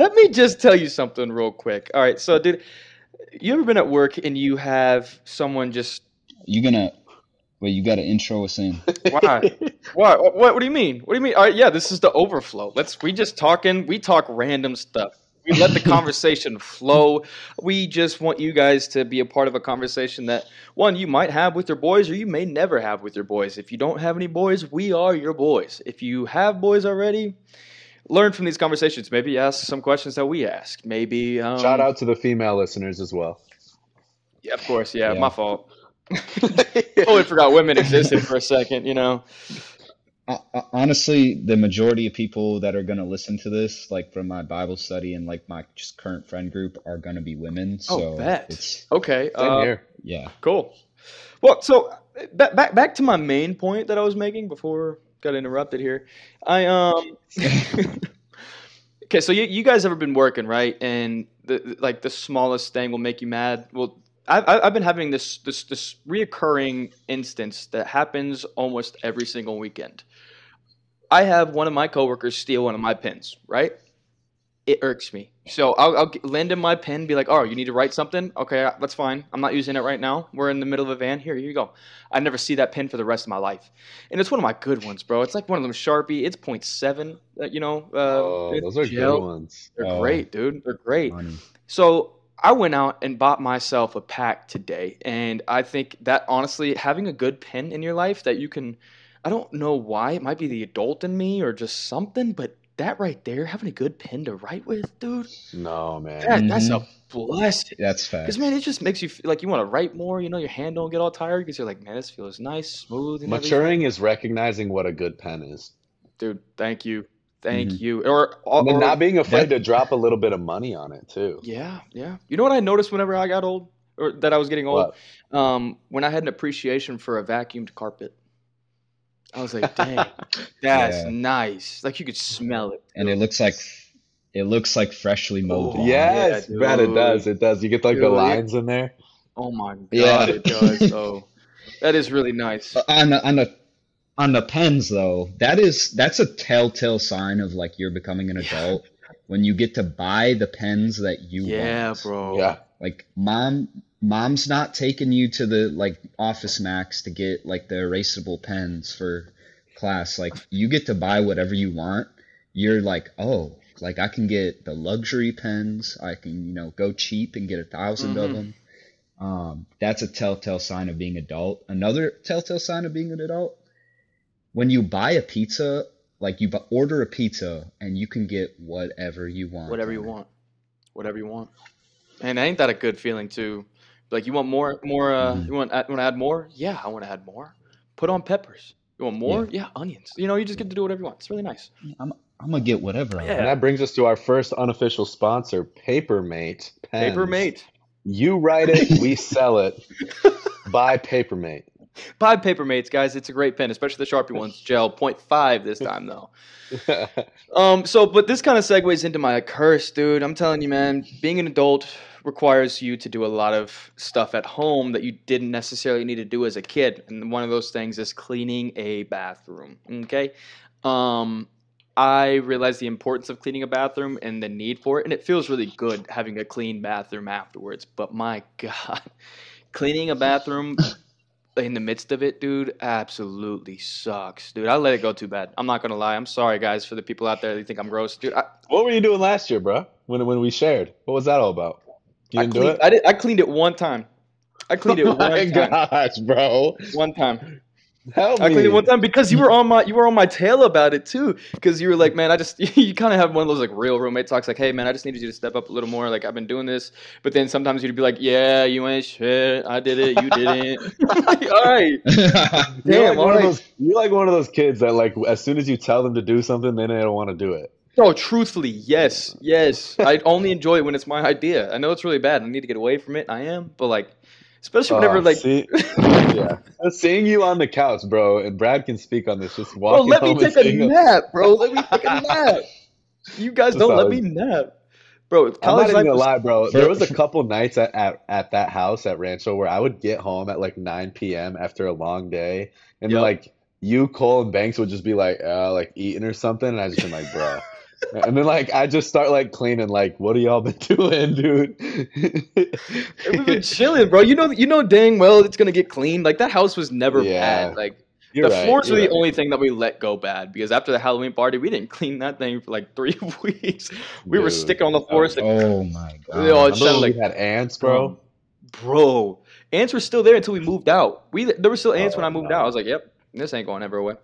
Let me just tell you something real quick. All right, so dude, you ever been at work and you have someone just You gonna wait? You got to intro us in. why? Why? What, what do you mean? What do you mean? All right, yeah, this is the overflow. Let's we just talking. We talk random stuff. We let the conversation flow. We just want you guys to be a part of a conversation that one you might have with your boys or you may never have with your boys. If you don't have any boys, we are your boys. If you have boys already, learn from these conversations. Maybe ask some questions that we ask. Maybe um, Shout out to the female listeners as well. Yeah, of course. Yeah, Yeah. my fault. totally forgot women existed for a second. You know. Uh, uh, honestly, the majority of people that are gonna listen to this, like from my Bible study and like my just current friend group, are gonna be women. Oh, So bet. it's Okay. Same uh, here. yeah. Cool. Well, so back back back to my main point that I was making before got interrupted here. I um. okay, so you you guys ever been working right, and the like the smallest thing will make you mad. Well, I've I've been having this this this reoccurring instance that happens almost every single weekend. I have one of my coworkers steal one of my pins, right? It irks me. So I'll, I'll lend him my pen, be like, "Oh, you need to write something? Okay, uh, that's fine. I'm not using it right now. We're in the middle of a van. Here, here you go." I never see that pen for the rest of my life, and it's one of my good ones, bro. It's like one of them Sharpie. It's 0.7, uh, you know. Uh, oh, those are gel. good ones. They're Oh. great, dude. They're great. Money. So I went out and bought myself a pack today, and I think that honestly, having a good pen in your life that you can, I don't know why, it might be the adult in me or just something, but that right there, having a good pen to write with, dude, No, man. that, that's a blessing. That's fact. Because man, it just makes you feel like you want to write more. You know, your hand don't get all tired because you're like, man, this feels nice, smooth, and everything." Maturing is recognizing what a good pen is. Dude, thank you, thank Mhm. you. Or, or, And or- not being afraid that- to drop a little bit of money on it too. Yeah, yeah. You know what I noticed whenever I got old, or that I was getting old? What? Um, when I had an appreciation for a vacuumed carpet. I was like, dang, that's Yeah. nice. Like you could smell it. and it looks like it looks like freshly mowed Oh, yes, yeah, man, it does. It does. You get like the Dude, it- lines in there. Oh my god, Yeah. it does. Oh, that is really nice. Uh, On the on the on the pens though, that is that's a telltale sign of like you're becoming an Yeah. adult when you get to buy the pens that you Yeah, want. Yeah, bro. Yeah. Like mom mom's not taking you to the like Office Max to get like the erasable pens for class. Like you get to buy whatever you want. You're like, oh, like I can get the luxury pens. I can, you know, go cheap and get a 1000 of Mhm. them. Um, that's a telltale sign of being adult. Another telltale sign of being an adult, when you buy a pizza, like you bu- order a pizza and you can get whatever you want. Whatever you it. want, whatever you want. And ain't that a good feeling too? Like you want more, more. Uh, Mhm. You want, want to add more? Yeah, I want to add more. Put on peppers. You want more? Yeah. onions. You know, you just get to do whatever you want. It's really nice. I'm, I'm gonna get whatever I Yeah. And that brings us to our first unofficial sponsor, Papermate pens. Papermate. You write it, we sell it. Buy Papermate. Buy Papermates, guys. It's a great pen, especially the Sharpie ones. Gel 0.5 this time though. Um, so, but this kind of segues into my curse, dude. I'm telling you, man, being an adult requires you to do a lot of stuff at home that you didn't necessarily need to do as a kid. And one of those things is cleaning a bathroom. Okay. Um, I realize the importance of cleaning a bathroom and the need for it. And it feels really good having a clean bathroom afterwards. But my God, cleaning a bathroom in the midst of it, dude, absolutely sucks, dude. I let it go too bad. I'm not gonna lie. I'm sorry, guys, for the people out there that think I'm gross, dude. I, what were you doing last year, bro? When when we shared, what was that all about? You I didn't do cleaned, it. I, did, I cleaned it one time. I cleaned it oh one my time. gosh, bro! One time. Help I me. cleaned it one time because you were on my you were on my tail about it too. Because you were like, man, I just you kind of have one of those like real roommate talks, like, hey man, I just needed you to step up a little more. Like I've been doing this, but then sometimes you'd be like, yeah, you ain't shit. I did it. You didn't. like, all right. You're Damn, like alright. those. You're like one of those kids that like as soon as you tell them to do something, then they don't want to do it. No, truthfully, yes, yes. I only enjoy it when it's my idea. I know it's really bad. I need to get away from it. I am, but like, especially whenever Oh, like, see, yeah, seeing you on the couch, bro, and Brad can speak on this. Just walking. bro, let me take a nap, bro. Let me take a nap. You guys don't let me nap, bro. I'm not even gonna lie, bro. There was a couple nights at, at, at that house at Rancho where I would get home at like 9 p.m. after a long day, and Yep. like you, Cole, and Banks would just be like, uh, like eating or something, and I just been like, bro, and then like I just start like cleaning. Like, what have y'all been doing, dude? We've been chilling, bro. You know, you know, dang well it's gonna get cleaned. Like that house was never Yeah. bad. Like You're the right, floors were you're the right. only thing that we let go bad because after the Halloween party, we didn't clean that thing for like three weeks. We were sticking on the floors. like, oh, oh my They all god. just- Remember sounded like- we had ants, bro. bro, ants were still there until we moved out. We there were still ants when Oh, I moved no. out. I was like, yep, this ain't going everywhere.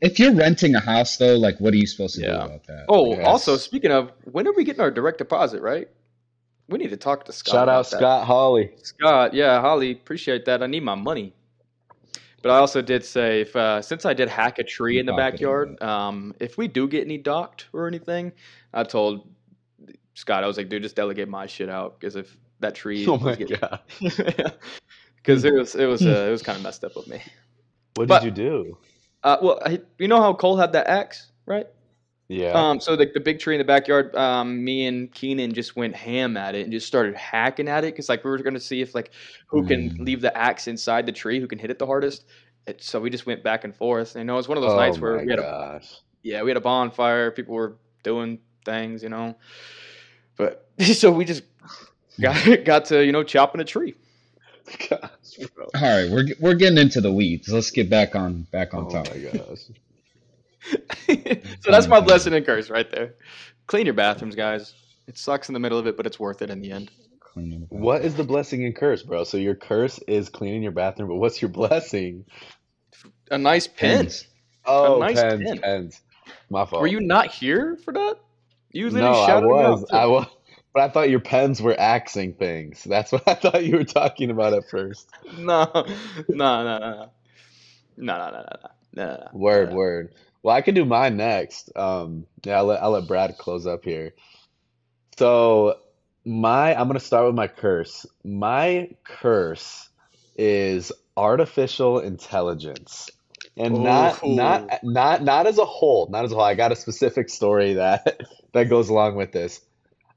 If you're renting a house though, like what are you supposed to do Yeah. about that? Oh, Yes. also speaking of, when are we getting our direct deposit? Right? We need to talk to Scott. Shout about out that. Scott Holly. Scott, yeah, Holly, appreciate that. I need my money. But I also did say, if uh, since I did hack a tree in the backyard, um, if we do get any docked or anything, I told Scott, I was like, dude, just delegate my shit out because if that tree, Oh my getting- god. because it was it was uh, it was kind of messed up with me. What But- did you do? Uh, well, I, you know how Cole had that axe, right? Yeah. Um, so the, the big tree in the backyard, um, me and Keenan just went ham at it and just started hacking at it because like we were gonna see if like who can Mm. leave the axe inside the tree, who can hit it the hardest. It, so we just went back and forth. And, you know, it was one of those oh nights where we had a yeah we had a bonfire, people were doing things, you know. But so we just got got to you know chopping a tree. Gosh, bro. All right, we're we're getting into the weeds. Let's get back on back on Oh topic. my gosh. so that's my blessing and curse right there. Clean your bathrooms, guys. It sucks in the middle of it, but it's worth it in the end. What is the blessing and curse, bro? So your curse is cleaning your bathroom, but what's your blessing? A nice pen. Pins. Oh, nice pens, pen. pens. My fault. Were you not here for that? You literally No, I shouted me was. out. I was. But I thought your pens were axing things. That's what I thought you were talking about at first. No, no, no, no, no, no, no, no, no, no. Word, no. word. Well, I can do mine next. Um, yeah, I'll let, I'll let Brad close up here. So, my I'm gonna start with my curse. My curse is artificial intelligence, and not not not not as a whole. Not as a whole. I got a specific story that that goes along with this.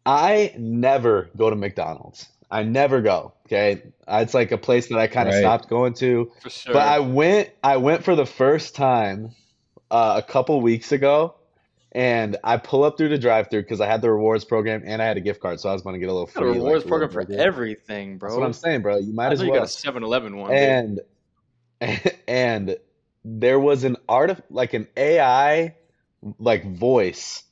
I never go to McDonald's. I never go. Okay, it's like a place that I kind of Right. stopped going to. For sure. But I went I went for the first time uh, a couple weeks ago and I pull up through the drive-through because I had the rewards program and I had a gift card, so I was going to get a little got a free rewards like, program for burger. everything, bro. That's what I'm saying, bro. You might I as thought you well. got a 7-Eleven one. dude. And and there was an art of like an AI like voice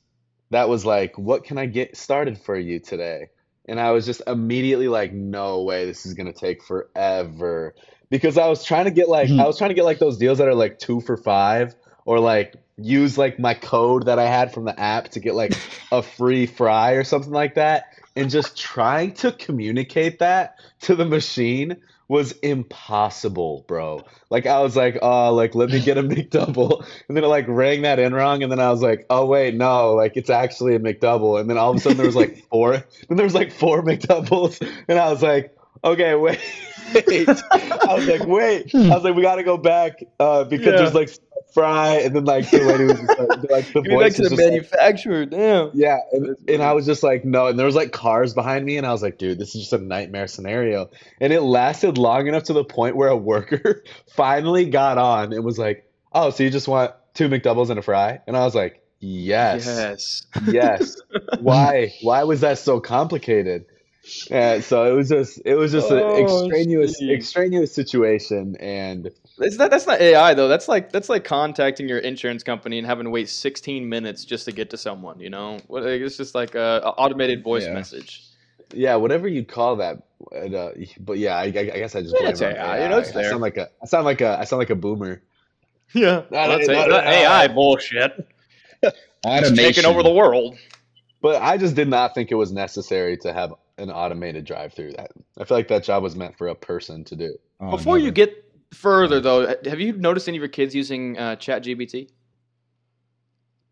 that was like, "What can I get started for you today?" And I was just immediately like, "No way, this is gonna take forever." Because I was trying to get like Mhm. I was trying to get like those deals that are like two for five, or like use like my code that I had from the app to get like a free fry or something like that. And just trying to communicate that to the machine was impossible, bro. Like I was like, oh, like let me get a McDouble, and then it like rang that in wrong, and then I was like, oh wait, no, like it's actually a McDouble, and then all of a sudden there was like four, then there was like four McDoubles, and I was like, okay, wait. I was like, wait. I was like, we gotta go back uh, because Yeah. there's like fry, and then like the lady was like, like the me back to the just like, manufacturer. Damn. yeah, and, and I was just like, no, and there was like cars behind me, and I was like, dude, this is just a nightmare scenario. And it lasted long enough to the point where a worker finally got on and was like, oh, so you just want two McDoubles and a fry? And I was like, yes, Yes. yes. Why? Why was that so complicated? Yeah, so it was just, it was just an Oh, extraneous, jeez. extraneous situation, and It's not, that's not AI though. That's like that's like contacting your insurance company and having to wait 16 minutes just to get to someone. You know, it's just like a, a automated voice Yeah. message. Yeah, whatever you call that. it, Uh, but yeah, I, I guess I just Yeah, blame it's it on AI, you know, it's I sound like a, I sound like a, I sound like a boomer. Yeah, No, no, that's no, it. no, That no. AI bullshit. It's Automation. taking over the world. But I just did not think it was necessary to have an automated drive-through. That I feel like that job was meant for a person to do. Oh, Before you get further though, have you noticed any of your kids using uh, ChatGPT?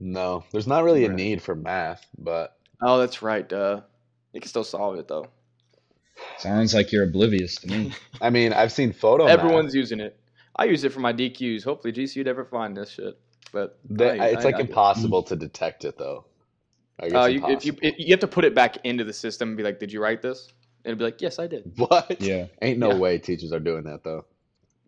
No, there's not really a need for math, but Oh, that's right. Uh, you can still solve it though. Sounds like you're oblivious to me. I mean, I've seen photo Everyone's math. using it. I use it for my DQs. Hopefully, GCU never find this shit. But That- I- it's I- like I- impossible to detect it though. Like, Uh, you, if you impossible. you have to put it back into the system and be like, "Did you write this?" And it'd be like, "Yes, I did." What? Yeah. Ain't no Yeah. way teachers are doing that though.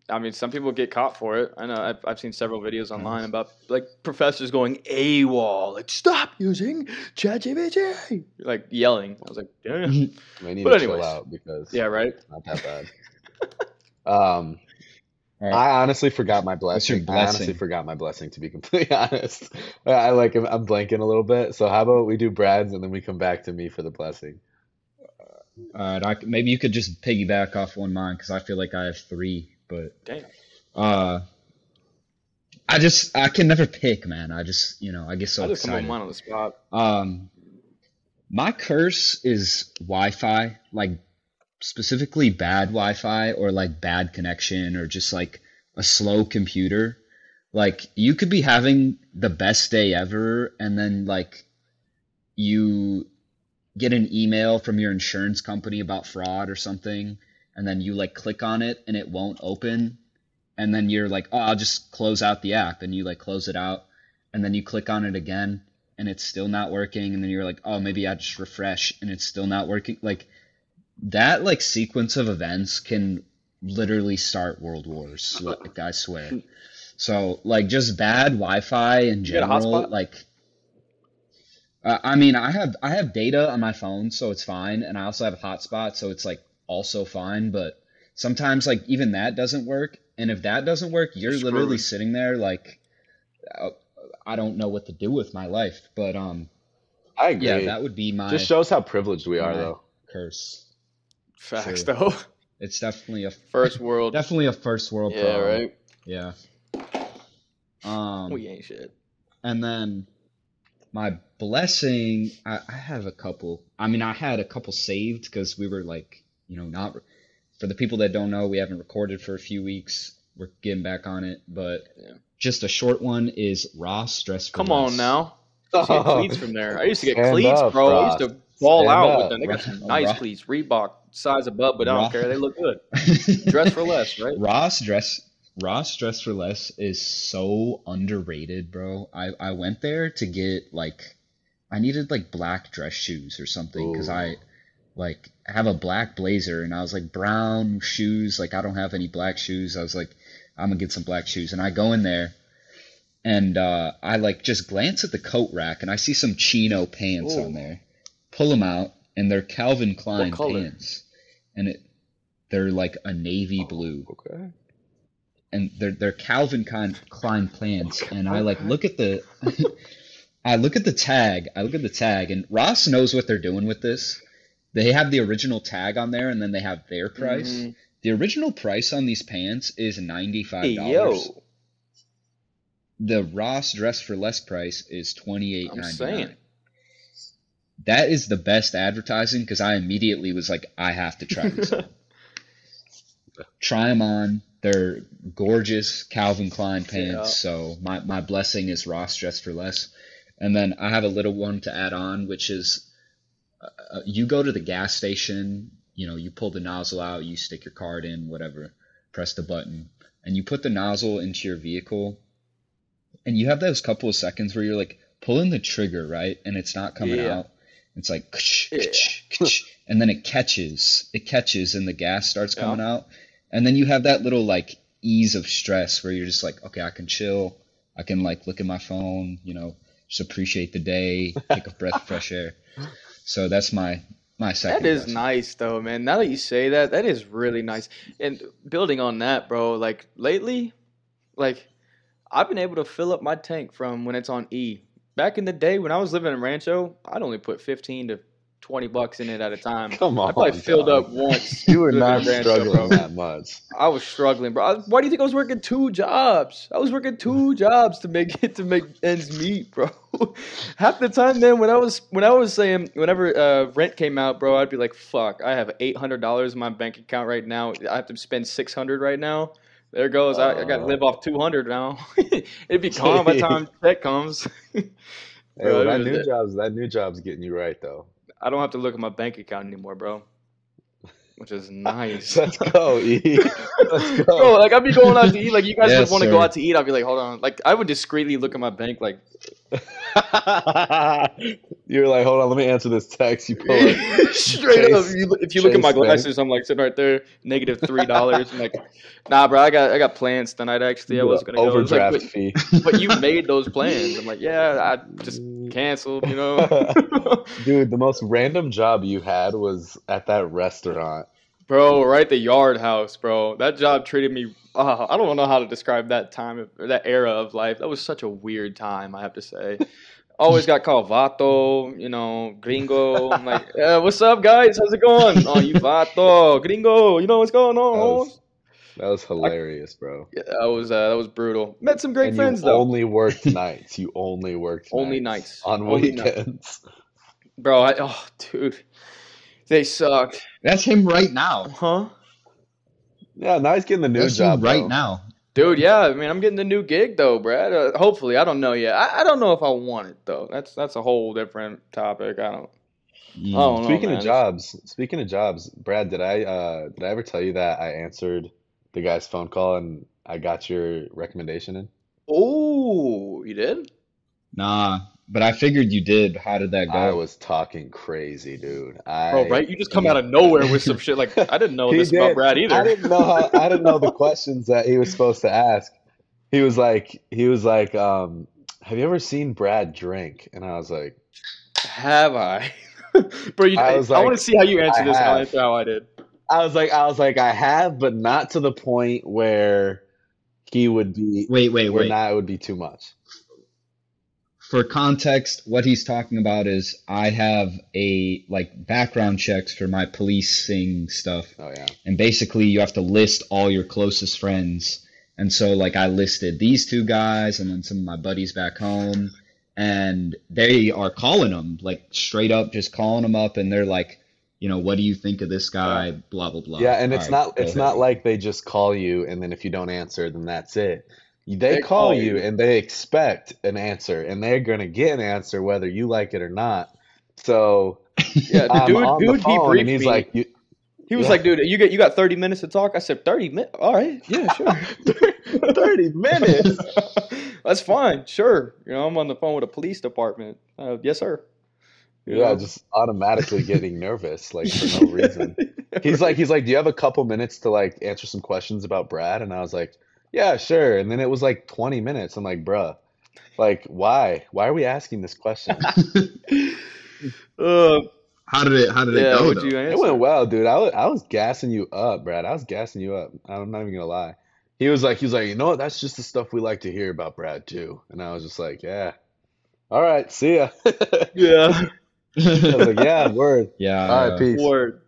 I mean, some people get caught for it. I know. I've, I've seen several videos online about like professors going AWOL, like stop using ChatGPT, like yelling. I was like, yeah, We need But to chill anyways. out because yeah, right. it's not that bad. um, All right. I honestly forgot my What's your blessing. I honestly forgot my blessing. To be completely honest, I like I'm, I'm blanking a little bit. So how about we do Brad's and then we come back to me for the blessing. All right, I c maybe you could just piggyback off one mine because I feel like I have three, but Damn. uh, I just I can never pick, man. I just you know I get so I just come up excited. mine on the spot. Um, my curse is Wi-Fi, like specifically bad Wi-Fi or like bad connection or just like a slow computer. Like you could be having the best day ever and then like you get an email from your insurance company about fraud or something and then you like click on it and it won't open and then you're like, "Oh, I'll just close out the app." And you like close it out and then you click on it again and it's still not working and then you're like oh maybe i just refresh and it's still not working like that like sequence of events can literally start world wars like i swear so like just bad wi-fi in general like uh, i mean i have i have data on my phone so it's fine and i also have a hotspot so it's like also fine but sometimes like even that doesn't work and if that doesn't work you're You're literally screwed. sitting there like uh, I don't know what to do with my life. But um, I agree. yeah, that would be my Just shows how privileged we are, though. curse. Facts Sure. though. It's definitely a First world. definitely a first world yeah, problem. right. Yeah. Um, we ain't shit. and then my blessing, I, I have a couple. I mean, I had a couple saved because we were like, you know, not for the people that don't know, we haven't recorded for a few weeks. We're getting back on it, but Yeah. just a short one is Ross dress for Come on now. I used to get cleats from there. I used to get Stand cleats, up, bro. I used to ball Stand out up. with them. They got some nice Ra- cleats. Reebok size above, but I don't care. They look good. Dress for less, right? Ross dress Ross dress for less is so underrated, bro. I I went there to get like I needed like black dress shoes or something because I like have a black blazer and I was like brown shoes like I don't have any black shoes. I was like I'm gonna get some black shoes and I go in there and uh, I like just glance at the coat rack and I see some chino pants Ooh. on there. Pull them out and they're Calvin Klein pants and it they're like a navy blue Okay. and they're they're Calvin Klein, Klein pants, and I like look at the, I look at the tag, I look at the tag, and Ross knows what they're doing with this. They have the original tag on there, and then they have their price. Mhm. The original price on these pants is ninety five dollars. yo. The Ross dress for less price is twenty eight I'm ninety saying. nine. That is the best advertising because I immediately was like, I have to try this. try them on. They're gorgeous Calvin Klein pants. Yeah. So my, my blessing is Ross dress for less. And then I have a little one to add on, which is uh, uh, you go to the gas station, you know, you pull the nozzle out, you stick your card in, whatever, press the button, and you put the nozzle into your vehicle. And you have those couple of seconds where you're like pulling the trigger, right? And it's not coming Yeah. out. It's like, Yeah. and then it catches, it catches, and the gas starts Yeah. coming out. And then you have that little like ease of stress where you're just like, okay, I can chill. I can like look at my phone, you know, just appreciate the day, take a breath of fresh air. So that's my my second. That is blessing. nice though, man. Now that you say that, that is really nice. And building on that, bro, like lately, like I've been able to fill up my tank from when it's on E. Back in the day when I was living in Rancho, I'd only put 15 to 20 bucks in it at a time. Come on. I probably filled up once. You were not struggling bro. that much. I was struggling, bro. I- Why do you think I was working two jobs? I was working two jobs to make it to make ends meet, bro. Half the time, man, when I was when I was saying whenever uh, rent came out, bro, I'd be like, "Fuck, I have eight hundred dollars in my bank account right now. I have to spend six hundred right now. There goes. I, I got to Uh. live off two hundred now. It'd be gone by the time check comes. Hey, well, that new it. job's that new job's getting you right though. I don't have to look at my bank account anymore, bro. Which is nice. Let's go, E. Let's Bro, go. like I'd be going out to eat. Like you guys Yes, would want to go out to eat. I'd be like, hold on. Like I would discreetly look at my bank, like You're like, hold on, let me answer this text. You pull up. straight up. Chase- If you, if you look at my Chase Bank. glasses, I'm like sitting right there, negative three dollars. I'm like, nah, bro, I got I got plans tonight. Actually, I wasn't gonna go. It's like, overdraft but, fee. but you made those plans. I'm like, yeah, I just canceled. You know, Dude, the most random job you had was at that restaurant. Bro, right the yard house, bro. That job treated me. Uh, I don't know how to describe that time, or that era of life. That was such a weird time. I have to say. Always got called vato, you know, gringo. I'm like, yeah, what's up, guys? How's it going? Oh, you vato, gringo. You know what's going That on? was, that was hilarious, bro. Yeah, that was uh, that was brutal. Met some great and friends you though, only worked nights. You only worked Only nights. on Only nights. weekends. bro. I, oh, dude, they suck. That's him right now. huh? Yeah, now he's getting the new That's job him right bro. now. Dude, yeah. I mean, I'm getting the new gig though, Brad. Uh, hopefully, I don't know yet. I, I don't know if I want it though. That's that's a whole different topic. I don't. Mm. Oh, no, Speaking man. of jobs, speaking of jobs, Brad, did I uh did I ever tell you that I answered the guy's phone call and I got your recommendation in? Oh, you did? Nah, but I figured you did. How did that go? I was talking crazy, dude. I Bro, right? You just come out of nowhere with some shit. Like I didn't know He this about. Brad either. I didn't know how I didn't know the questions that he was supposed to ask. He was like he was like, um, have you ever seen Brad drink? And I was like, Have I? Bro, you, I I, was want to see how you answer I this. and I'll have. answer how I did. I was like, I was like, I have, but not to the point where he would be Wait, wait, where wait. now it would be too much. For context, what he's talking about is I have a like background checks for my policing stuff, Oh yeah. and basically you have to list all your closest friends. And so like I listed these two guys and then some of my buddies back home, and they are calling them like straight up, just calling them up, and they're like, you know, what do you think of this guy? Blah blah blah. Yeah, and it's All right, not it's ahead. not like they just call you and then if you don't answer, then that's it. They, They call call you you. and they expect an answer and they're gonna get an answer whether you like it or not. So Yeah, the I'm dude, on the dude, he phone briefed and he's me. like, you, he was yeah. like, dude, you get you got 30 minutes to talk. I said 30 minutes. All right, yeah, sure. 30 minutes. That's fine, sure. You know, I'm on the phone with a police department. Uh, yes, sir. You Yeah, know? just automatically getting nervous, like for no reason. He's like, he's like, do you have a couple minutes to like answer some questions about Brad? And I was like, yeah, sure. And then it was like 20 minutes. I'm like, bruh, like, why? Why are we asking this question? Uh, How did it? How did it go? would you It went well, dude. I was, I was gassing you up, Brad. I was gassing you up. I'm not even gonna lie. He was like, he was like, you know what? That's just the stuff we like to hear about Brad too. And I was just like, yeah. All right, see ya. I Yeah, was like, yeah, word. yeah. All uh, peace. word.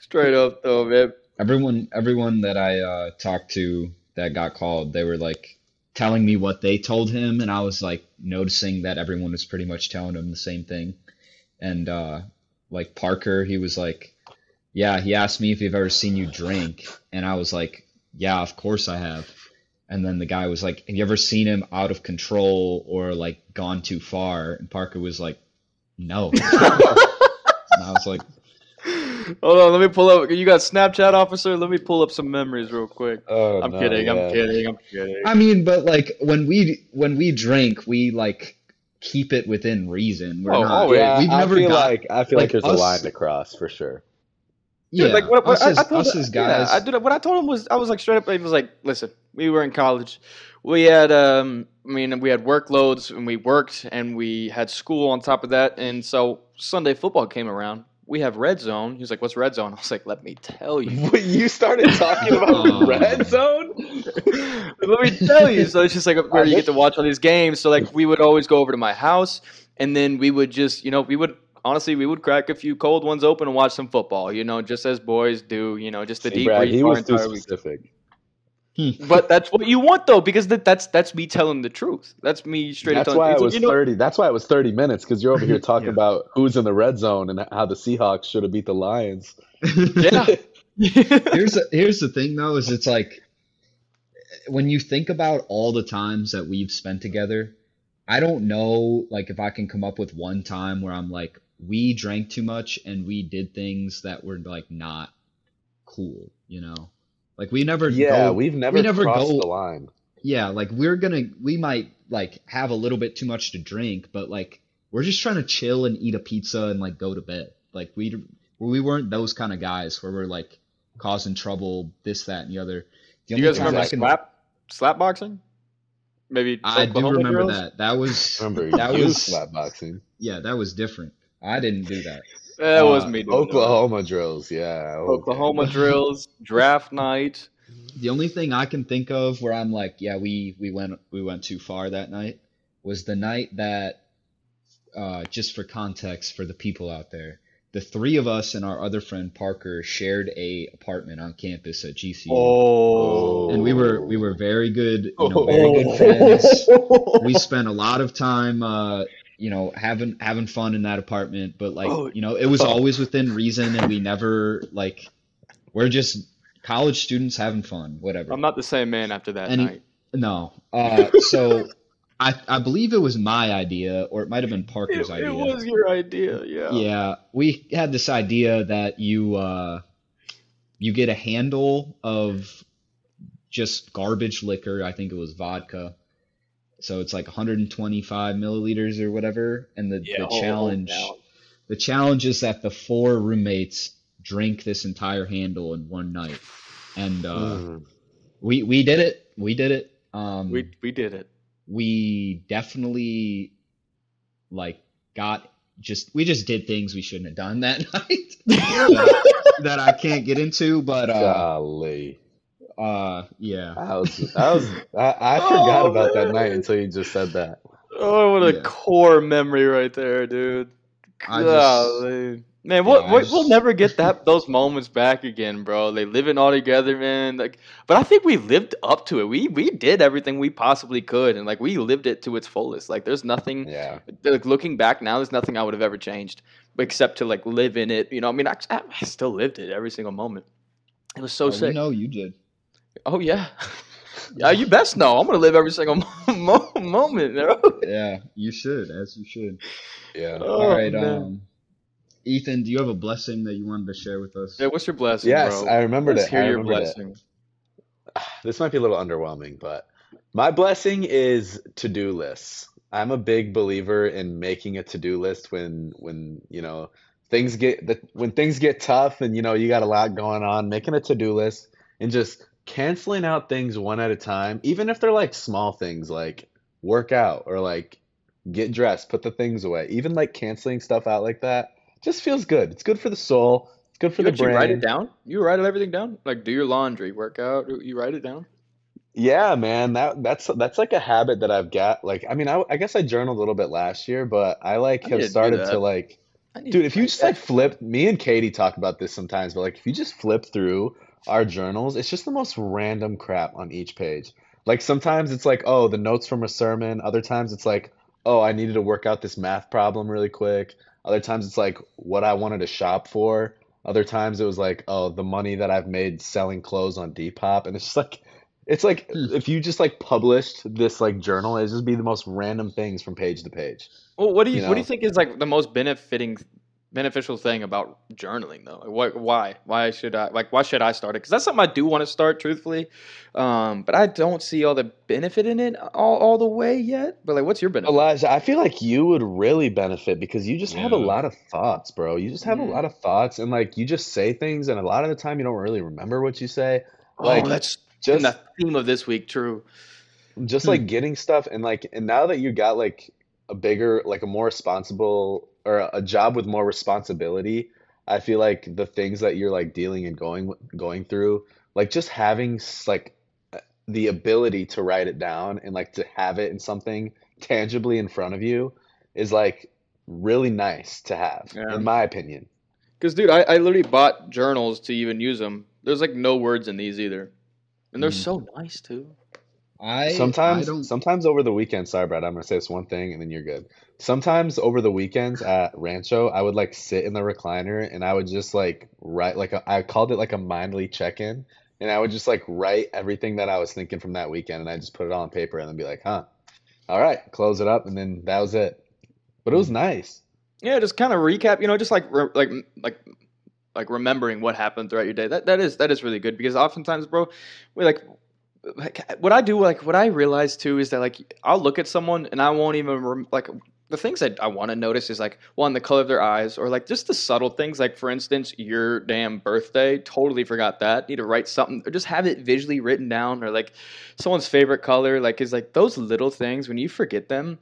Straight up though, man. everyone everyone that I uh, talked to that got called, they were like telling me what they told him, and I was like noticing that everyone was pretty much telling him the same thing. And uh, like Parker, he was like, "Yeah," he asked me if he've ever seen you drink, and I was like, "Yeah, of course I have." And then the guy was like, "Have you ever seen him out of control or like gone too far?" And Parker was like, "No." and I was like, Hold on, let me pull up. You got Snapchat, officer? Let me pull up some memories real quick. Oh, I'm no, kidding. yeah. I'm kidding. I'm kidding. I mean, but like when we when we drink, we like keep it within reason. We're Oh, not. always. Yeah, We've I never feel got like I feel like, like, there's us- a line to cross for sure. yeah. Dude, like what, what us I, as, I told us as guys. Yeah, I did. What I told him was, I was like straight up. He was like, "Listen, we were in college. We had, um, I mean, we had workloads, and we worked, and we had school on top of that. And so Sunday football came around. We have red zone. He was like, "What's red zone?" I was like, "Let me tell you." Wait, you started talking about Oh. red zone? Let me tell you. So it's just like where you get to watch all these games. So like we would always go over to my house, and then we would just, you know, we would honestly we would crack a few cold ones open and watch some football. You know, just as boys do. You know, just to See, Brad, debrief he was too entire week. Specific. But that's what you want though, because that, that's that's me telling the truth. That's me straight up That's why it He's like, was you know- thirty. That's why it was thirty minutes because you're over here talking Yeah. about who's in the red zone and how the Seahawks should have beat the Lions. Yeah. here's the, here's the thing though, is it's like when you think about all the times that we've spent together, I don't know like if I can come up with one time where I'm like we drank too much and we did things that were like not cool, you know. Like we never Yeah, go, we've never, we never crossed go- the line. yeah, like we're gonna we might like have a little bit too much to drink, but like we're just trying to chill and eat a pizza and like go to bed. Like we we weren't those kind of guys where we're like causing trouble, this, that, and the other. The Do you guys remember I can- slap slap boxing? Maybe I do Oklahoma remember drills? that. That was Remember, that you was slap boxing. yeah, that was different. I didn't do that. That was Uh, me. doing that. Oklahoma drills, yeah. okay. Oklahoma drills, draft night. The only thing I can think of where I'm like, yeah, we we went we went too far that night was the night that uh, just for context for the people out there, the three of us and our other friend Parker shared a apartment on campus at GCU. Oh, And we were we were very good, you know, very good friends. We spent a lot of time uh, you know, having having fun in that apartment, but like, Oh. you know, it was always within reason and we never like we're just college students having fun, whatever. I'm not the same man after that Any- night. No. Uh, so I I believe it was my idea, or it might have been Parker's It, idea. it was your idea, yeah. Yeah, we had this idea that you uh, you get a handle of just garbage liquor. I think it was vodka. So it's like 125 milliliters or whatever, and the, Yeah, the hold- hold challenge down. the challenge is that the four roommates drink this entire handle in one night, and uh, Mm. we we did it. We did it. Um, We we did it. we definitely like got just we just did things we shouldn't have done that night that, that I can't get into, but uh, Golly. Uh, yeah, I was, I was, I, I forgot Oh, about that night until you just said that. Oh, what a Yeah. core memory right there, dude. I just- Golly. man, we'll, Yeah, I we'll, just- we'll never get that those moments back again, bro. They living all together, man. Like, but I think we lived up to it. We we did everything we possibly could, and like we lived it to its fullest. Like, there's nothing. Yeah. Like looking back now, there's nothing I would have ever changed, except to like live in it. You know, I mean, I, I still lived it every single moment. It was so Oh, we sick. know you did. Oh yeah. Yeah, you best know. I'm gonna live every single mo- moment. bro. Yeah, you should, as you should. Yeah. Oh, All right, man. um, Ethan, do you have a blessing that you wanted to share with us? Yeah, what's your blessing, Yes, bro? I remembered Let's it. hear I your remembered it. blessing. This might be a little underwhelming, but my blessing is to-do lists. I'm a big believer in making a to-do list when when you know things get the, when things get tough and you know you got a lot going on, making a to-do list and just canceling out things one at a time, even if they're like small things like work out or like get dressed, put the things away. Even like canceling stuff out like that just feels good. It's good for the soul. It's good for You the actually write it down? You write everything down? Like do your laundry, work out, you write it down? Yeah, man, that that's that's like a habit that I've got. Like, I mean, I, I guess I journaled a little bit last year, but I like I have need to started to like, dude, to if you just that. like flip, me and Katie talk about this sometimes, but like if you just flip through our journals, it's just the most random crap on each page. Like sometimes it's like, oh, the notes from a sermon. Other times it's like, oh, I needed to work out this math problem really quick. Other times it's like what I wanted to shop for. Other times it was like, oh, the money that I've made selling clothes on Depop, and it's just like, it's like Hmm. if you just like published this like journal, it'd just be the most random things from page to page. Well, what do you, you what do you think is like the most benefiting beneficial thing about journaling though? Like, what why? Why should I like why should I start it? Cuz that's something I do want to start truthfully. Um, but I don't see all the benefit in it all, all the way yet. But like what's your benefit? Elijah, I feel like you would really benefit because you just have a lot of thoughts, bro. You just have Mm. a lot of thoughts, and like you just say things, and a lot of the time you don't really remember what you say. Like oh, that's been just the theme of this week, true. just Hmm. like getting stuff and like and now that you got like a bigger like a more responsible or a, a job with more responsibility i feel like the things that you're like dealing and going going through like just having like uh, the ability to write it down and like to have it in something tangibly in front of you is like really nice to have Yeah. in my opinion Cuz dude, I, I literally bought journals to even use them. There's like no words in these either. And they're Mm. so nice too. I I Sometimes, don't. sometimes over the weekend, sorry, Brad, I'm gonna say this one thing and then you're good. Sometimes over the weekends at Rancho, I would like sit in the recliner and I would just like write like a, I called it like a mindly check-in, and I would just like write everything that I was thinking from that weekend, and I just put it all on paper and then be like, huh, all right, close it up, and then that was it. But it was mm. nice. Yeah, just kind of recap, you know, just like re- like like like remembering what happened throughout your day. That that is that is really good because oftentimes, bro, we like like what I do like what I realize too is that like I'll look at someone and I won't even rem- like the things that I want to notice is like one the color of their eyes or like just the subtle things like for instance your damn birthday totally forgot that need to write something or just have it visually written down or like someone's favorite color like is like those little things when you forget them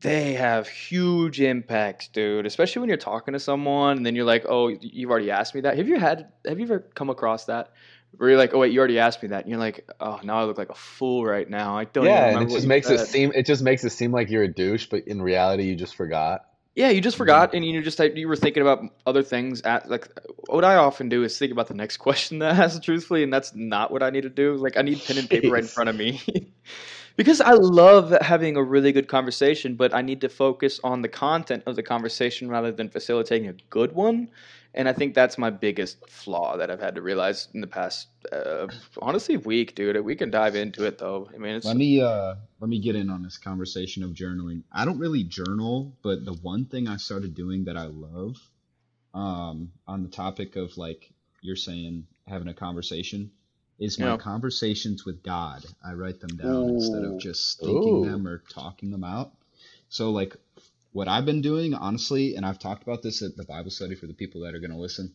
they have huge impacts dude especially when you're talking to someone and then you're like oh you've already asked me that. Have you had have you ever come across that where you're like, oh wait, you already asked me that, and you're like, oh, now I look like a fool right now. I don't. even Yeah, and it just makes it seem it just makes it seem like you're a douche, but in reality you just forgot. Yeah, you just mm-hmm. forgot, and you just you were thinking about other things. At like, what I often do is think about the next question that I ask, truthfully, and that's not what I need to do. Like, I need pen and paper right in front of me, because I love having a really good conversation, but I need to focus on the content of the conversation rather than facilitating a good one. And I think that's my biggest flaw that I've had to realize in the past, uh, honestly, week, dude. We can dive into it though. I mean, it's Let me uh let me get in on this conversation of journaling. I don't really journal, but the one thing I started doing that I love, um, on the topic of like you're saying having a conversation, is my Yeah. conversations with God. I write them down instead of just thinking Ooh. them or talking them out. So like what I've been doing, honestly, and I've talked about this at the Bible study for the people that are gonna listen.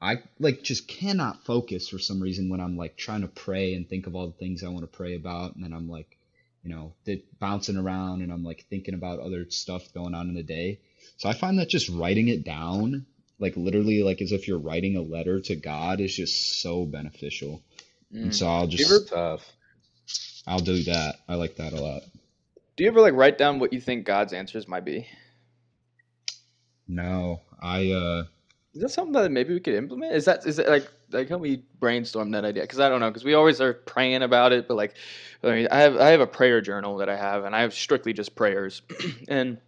I like just cannot focus for some reason when I'm like trying to pray and think of all the things I want to pray about, and then I'm like, you know, bouncing around and I'm like thinking about other stuff going on in the day. So I find that just writing it down, like literally, like as if you're writing a letter to God, is just so beneficial. And Mm. so I'll just Tough. I'll do that. I like that a lot. Do you ever like write down what you think God's answers might be? No, I uh Is that something that maybe we could implement? Is that is it like like help me brainstorm that idea? Because I don't know. Because we always are praying about it, but like, I mean, I have I have a prayer journal that I have, and I have strictly just prayers, and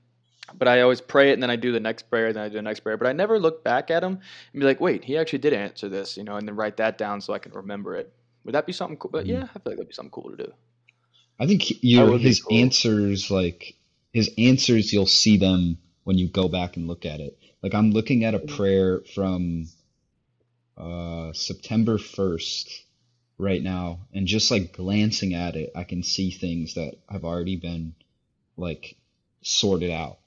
but I always pray it, and then I do the next prayer, then I do the next prayer, but I never look back at them and be like, wait, he actually did answer this, you know, and then write that down so I can remember it. Would that be something cool? But Mhm. yeah, I feel like that'd be something cool to do. I think your his cool. answers like his answers you'll see them when you go back and look at it. Like I'm looking at a prayer from uh September 1st right now and just like glancing at it I can see things that have already been like sorted out.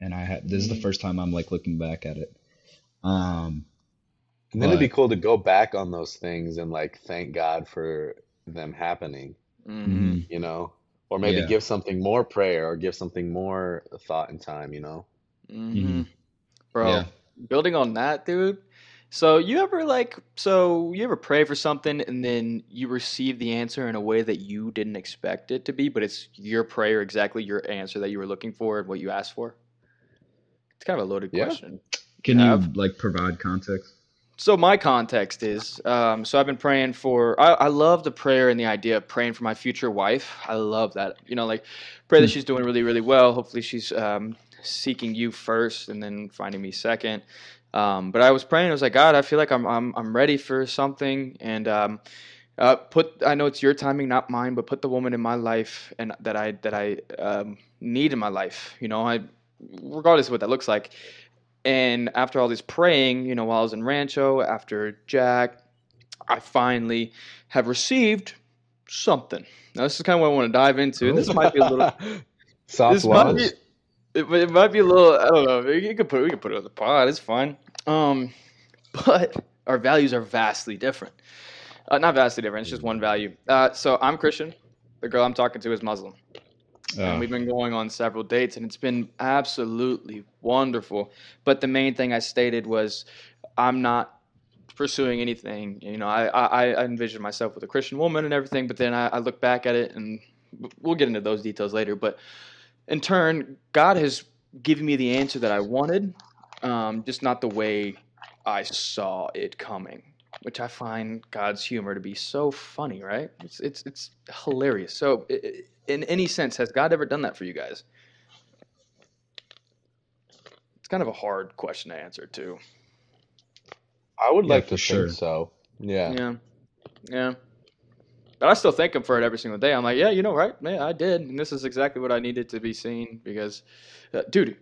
And I had this is the Mm. first time I'm like looking back at it. Um And then it'd be cool to go back on those things and like thank God for them happening, hmm mhm. you know? Or maybe Yeah. give something more prayer or give something more thought and time, you know? hmm Mhm. Bro, Yeah. building on that, dude. So you ever like so you ever pray for something and then you receive the answer in a way that you didn't expect it to be, but it's your prayer exactly your answer that you were looking for and what you asked for? It's kind of a loaded Yeah. question. Can you Have- like provide context? So my context is, um, so I've been praying for. I, I love the prayer and the idea of praying for my future wife. I love that. You know, like pray that Hmm. she's doing really, really well. Hopefully, she's um, seeking you first, and then finding me second. Um, but I was praying. I was like, God, I feel like I'm I'm I'm ready for something, and um, uh, put. I know it's your timing, not mine, but put the woman in my life and that I that I um, need in my life. You know, I regardless of what that looks like. And after all this praying, you know, while I was in Rancho, after Jack, I finally have received something. Now, this is kind of what I want to dive into. This might be a little. Soft this might be. It, it might be a little. I don't know. You could put. We could put it on the pod. It's fine. Um, but our values are vastly different. Uh, not vastly different. It's just one value. Uh, so I'm Christian. The girl I'm talking to is Muslim and we've been going on several dates and it's been absolutely wonderful but the main thing i stated was i'm not pursuing anything you know i i, I envision myself with a christian woman and everything but then I, I look back at it and we'll get into those details later but in turn god has given me the answer that i wanted um, just not the way i saw it coming which I find God's humor to be so funny, right? It's it's it's hilarious. So, i- i- in any sense, has God ever done that for you guys? It's kind of a hard question to answer, too. I would Yeah, like for to sure. think so. Yeah. Yeah, yeah. But I still thank Him for it every single day. I'm like, yeah, you know, right? Man, I did, and this is exactly what I needed to be seen because, uh, dude,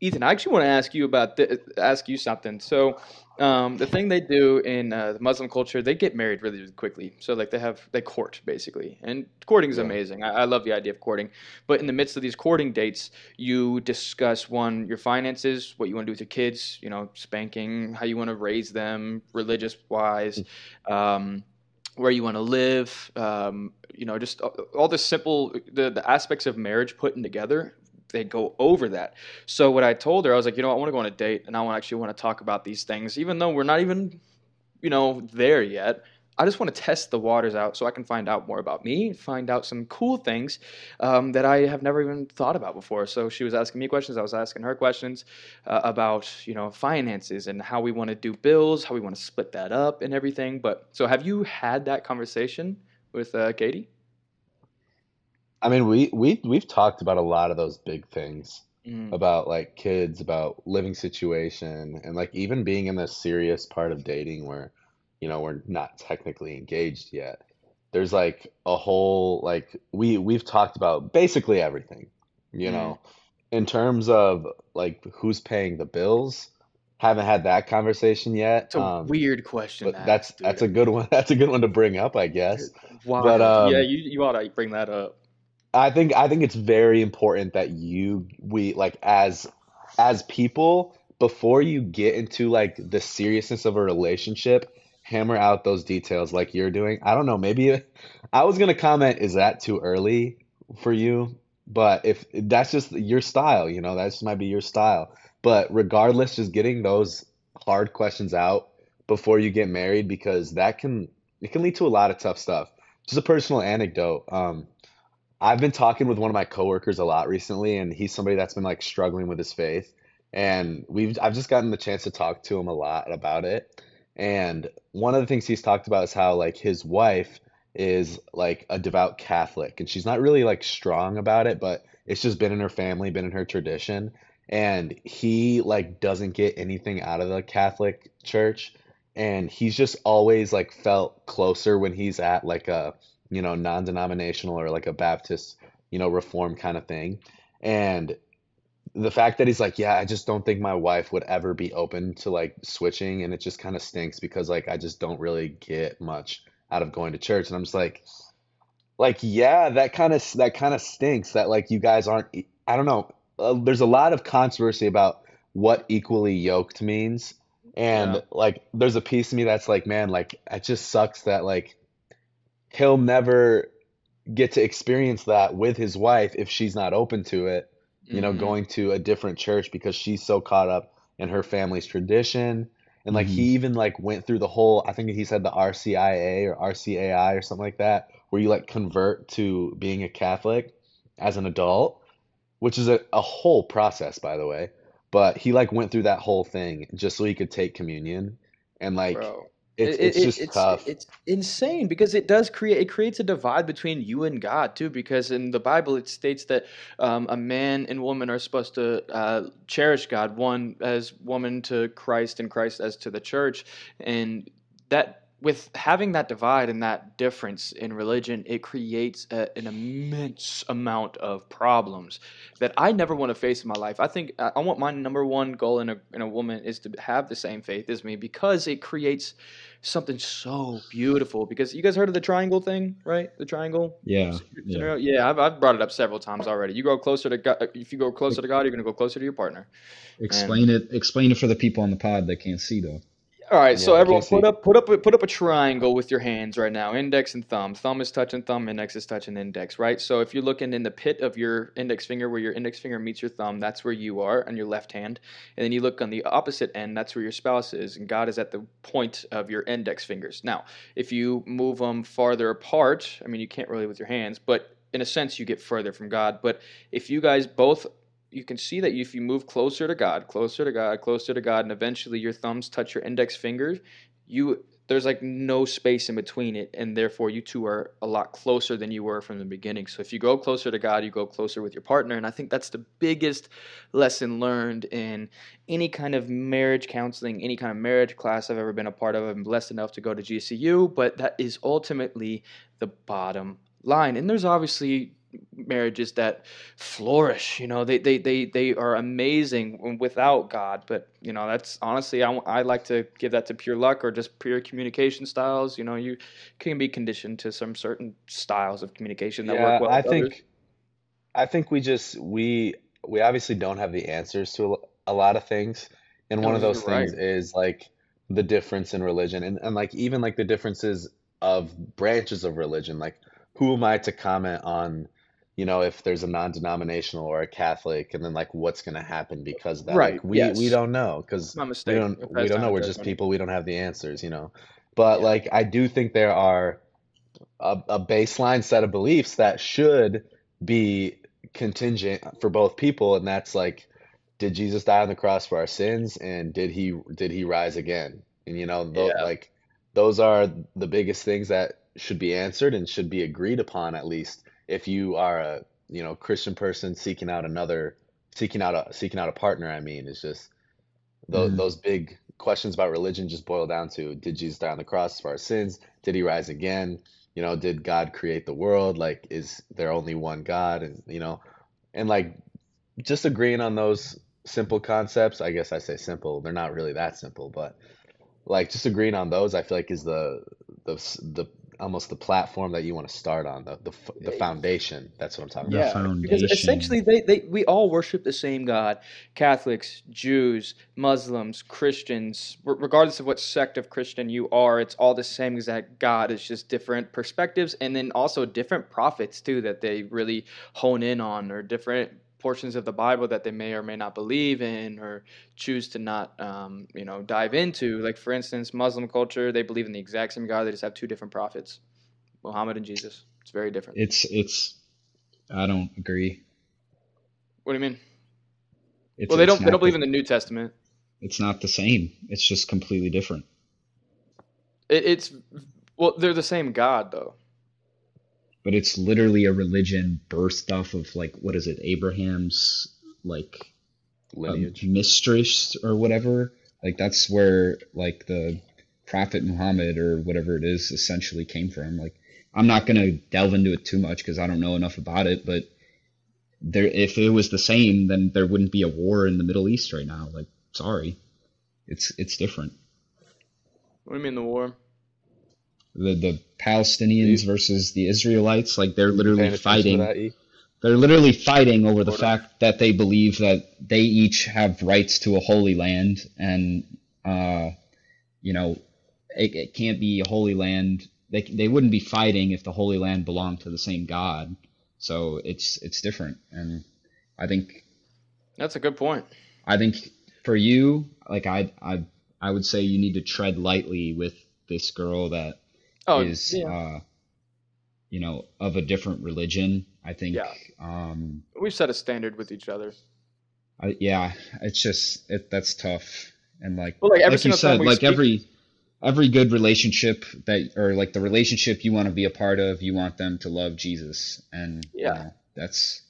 Ethan, I actually want to ask you about th- ask you something. So, um, the thing they do in uh, the Muslim culture, they get married really, really quickly. So, like they have they court basically, and courting is Yeah. amazing. I, I love the idea of courting. But in the midst of these courting dates, you discuss one your finances, what you want to do with your kids, you know, spanking, how you want to raise them, religious wise. Um, where you want to live, um, you know, just all all the simple the, the aspects of marriage putting together. They go over that. So what I told her, I was like, you know, I want to go on a date, and I want actually want to talk about these things, even though we're not even, you know, there yet. I just want to test the waters out so I can find out more about me, find out some cool things um, that I have never even thought about before. So she was asking me questions, I was asking her questions uh, about you know finances and how we want to do bills, how we want to split that up, and everything. But so have you had that conversation with uh, Katie? I mean, we we we've talked about a lot of those big things Mm, about like kids, about living situation, and like even being in this serious part of dating where, you know, we're not technically engaged yet. There's like a whole like we we've talked about basically everything, you mm. know, in terms of like who's paying the bills. Haven't had that conversation yet. It's a Um, weird question but that's that's a good one. That's a good one to bring up, I guess. But Wild. Yeah, um, you you ought to bring that up. I think I think it's very important that you we like as as people before you get into like the seriousness of a relationship, hammer out those details like you're doing. I don't know, maybe I was gonna comment, is that too early for you? But if that's just your style, you know, that just might be your style. But regardless, just getting those hard questions out before you get married because that can it can lead to a lot of tough stuff. Just a personal anecdote. Um, I've been talking with one of my coworkers a lot recently, and he's somebody that's been like struggling with his faith. And we've I've just gotten the chance to talk to him a lot about it. And one of the things he's talked about is how like his wife is like a devout Catholic, and she's not really like strong about it, but it's just been in her family, been in her tradition. And he like doesn't get anything out of the Catholic Church, and he's just always like felt closer when he's at like a you know, non-denominational or like a Baptist, you know, reform kind of thing. And the fact that he's like, yeah, I just don't think my wife would ever be open to like switching, and it just kind of stinks because like I just don't really get much out of going to church. And I'm just like, like, yeah, that kind of that kind of stinks that like you guys aren't, I don't know. Uh, there's a lot of controversy about what equally yoked means. Yeah. And like there's a piece of me that's like, man, like it just sucks that like he'll never get to experience that with his wife if she's not open to it, you know, hmm going to a different church because she's so caught up in her family's tradition. And like he hmm even like went through the whole, I think he said the RCIA or RCAI or something like that, where you like convert to being a Catholic as an adult, which is a, a whole process, by the way. But he like went through that whole thing just so he could take communion. And like Bro. It's It, it, it's just it's tough. it's insane because it does create it creates a divide between you and God too because in the Bible it states that um, a man and woman are supposed to uh, cherish God one as woman to Christ and Christ as to the church and that with having that divide and that difference in religion it creates a, an immense amount of problems that I never want to face in my life. I think I I want my number one goal in a in a woman is to have the same faith as me because it creates something so beautiful. Because you guys heard of the triangle thing, right? The triangle Yeah, yeah. Yeah, I've I've brought it up several times already. You go closer to God. Uh, if you go closer to God, you're gonna go closer to your partner. And Explain it. Explain it for the people on the pod that can't see though. All right, so everyone put up put up put up a triangle with your hands right now, index and thumb. Thumb is touching thumb, index is touching index, right? So if you're looking in the pit of your index finger where your index finger meets your thumb, that's where you are on your left hand. And then you look on the opposite end, that's where your spouse is, and God is at the point of your index fingers. Now, if you move them farther apart, I mean you can't really with your hands, but in a sense you get further from God. But if you guys both you can see that if you move closer to God, closer to God, closer to God, and eventually your thumbs touch your index fingers, you there's like no space in between it, and therefore you two are a lot closer than you were from the beginning. So if you go closer to God, you go closer with your partner, and I think that's the biggest lesson learned in any kind of marriage counseling, any kind of marriage class I've ever been a part of. I'm blessed enough to go to GCU, but that is ultimately the bottom line. And there's obviously marriages that flourish. You know, they they they they are amazing without God. But you know, that's honestly, I I like to give that to pure luck or just pure communication styles. You know, you can be conditioned to some certain styles of communication that Yeah, work well I with others. think I think we just we we obviously don't have the answers to a, lot of things, and one No, of those right. things is like the difference in religion, and and like even like the differences of branches of religion. Like, who am I to comment on, you know, if there's a non-denominational or a Catholic, and then like what's gonna happen because of that? Right. Like, we we don't know because we don't we don't know. We're just people. We don't have the answers, you know. But Yeah. like, I do think there are a, a baseline set of beliefs that should be contingent for both people, and that's like, did Jesus die on the cross for our sins, and did he did he rise again? And you know, Yeah. like those are the biggest things that should be answered and should be agreed upon at least if you are a you know Christian person seeking out another seeking out a seeking out a partner. I mean, it's just those Mm. those big questions about religion just boil down to did Jesus die on the cross for our sins? Did he rise again? You know, did God create the world? Like, is there only one God? And you know, and like just agreeing on those simple concepts. I guess I say simple. They're not really that simple, but like just agreeing on those, I feel like is the the the almost the platform that you want to start on the the the foundation. That's what I'm talking The about. Yeah, because essentially they, they we all worship the same God. Catholics, Jews, Muslims, Christians, regardless of what sect of Christian you are, it's all the same exact God. It's just different perspectives and then also different prophets too that they really hone in on or different portions of the Bible that they may or may not believe in or choose to not um, you know dive into. Like for instance, Muslim culture, they believe in the exact same God, they just have two different prophets. Muhammad and Jesus. It's very different. It's it's. I don't agree. What do you mean? It's Well, they don't. They don't believe the in the New Testament. it's not the same. It's just completely different. It, it's well, they're the same God though. But it's literally a religion birthed off of like what is it? Abraham's like um, Lineage. mistress or whatever. Like that's where like the Prophet Muhammad or whatever it is essentially came from. Like I'm not gonna delve into it too much because I don't know enough about it, but there if it was the same, then there wouldn't be a war in the Middle East right now. Like sorry. It's it's different. What do you mean the war? The the Palestinians versus the Israelites, like they're literally fighting? They're literally fighting over the fact that they believe that they each have rights to a holy land, and uh, you know, it, it can't be a holy land. They they wouldn't be fighting if the holy land belonged to the same God. So it's it's different, and I think That's a good point. I think for you, like I I I would say you need to tread lightly with this girl that Oh, is yeah. uh, you know, of a different religion. I think Yeah. um, We've set a standard with each other. I, yeah, it's just it that's tough. And like Well, like every like you said, like speak- every every good relationship that or like the relationship you want to be a part of, you want them to love Jesus. And you Yeah. know, that's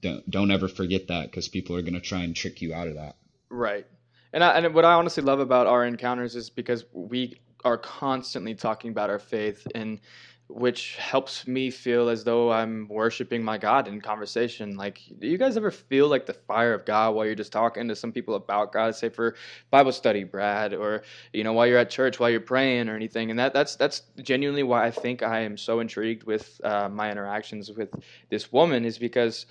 don't don't ever forget that because people are gonna try and trick you out of that. Right. And I, and what I honestly love about our encounters is because we are constantly talking about our faith and which helps me feel as though I'm worshiping my God in conversation. Like, do you guys ever feel like the fire of God while you're just talking to some people about God, say for Bible study, Brad, or you know while you're at church, while you're praying or anything? And that that's that's genuinely why I think I am so intrigued with uh, my interactions with this woman is because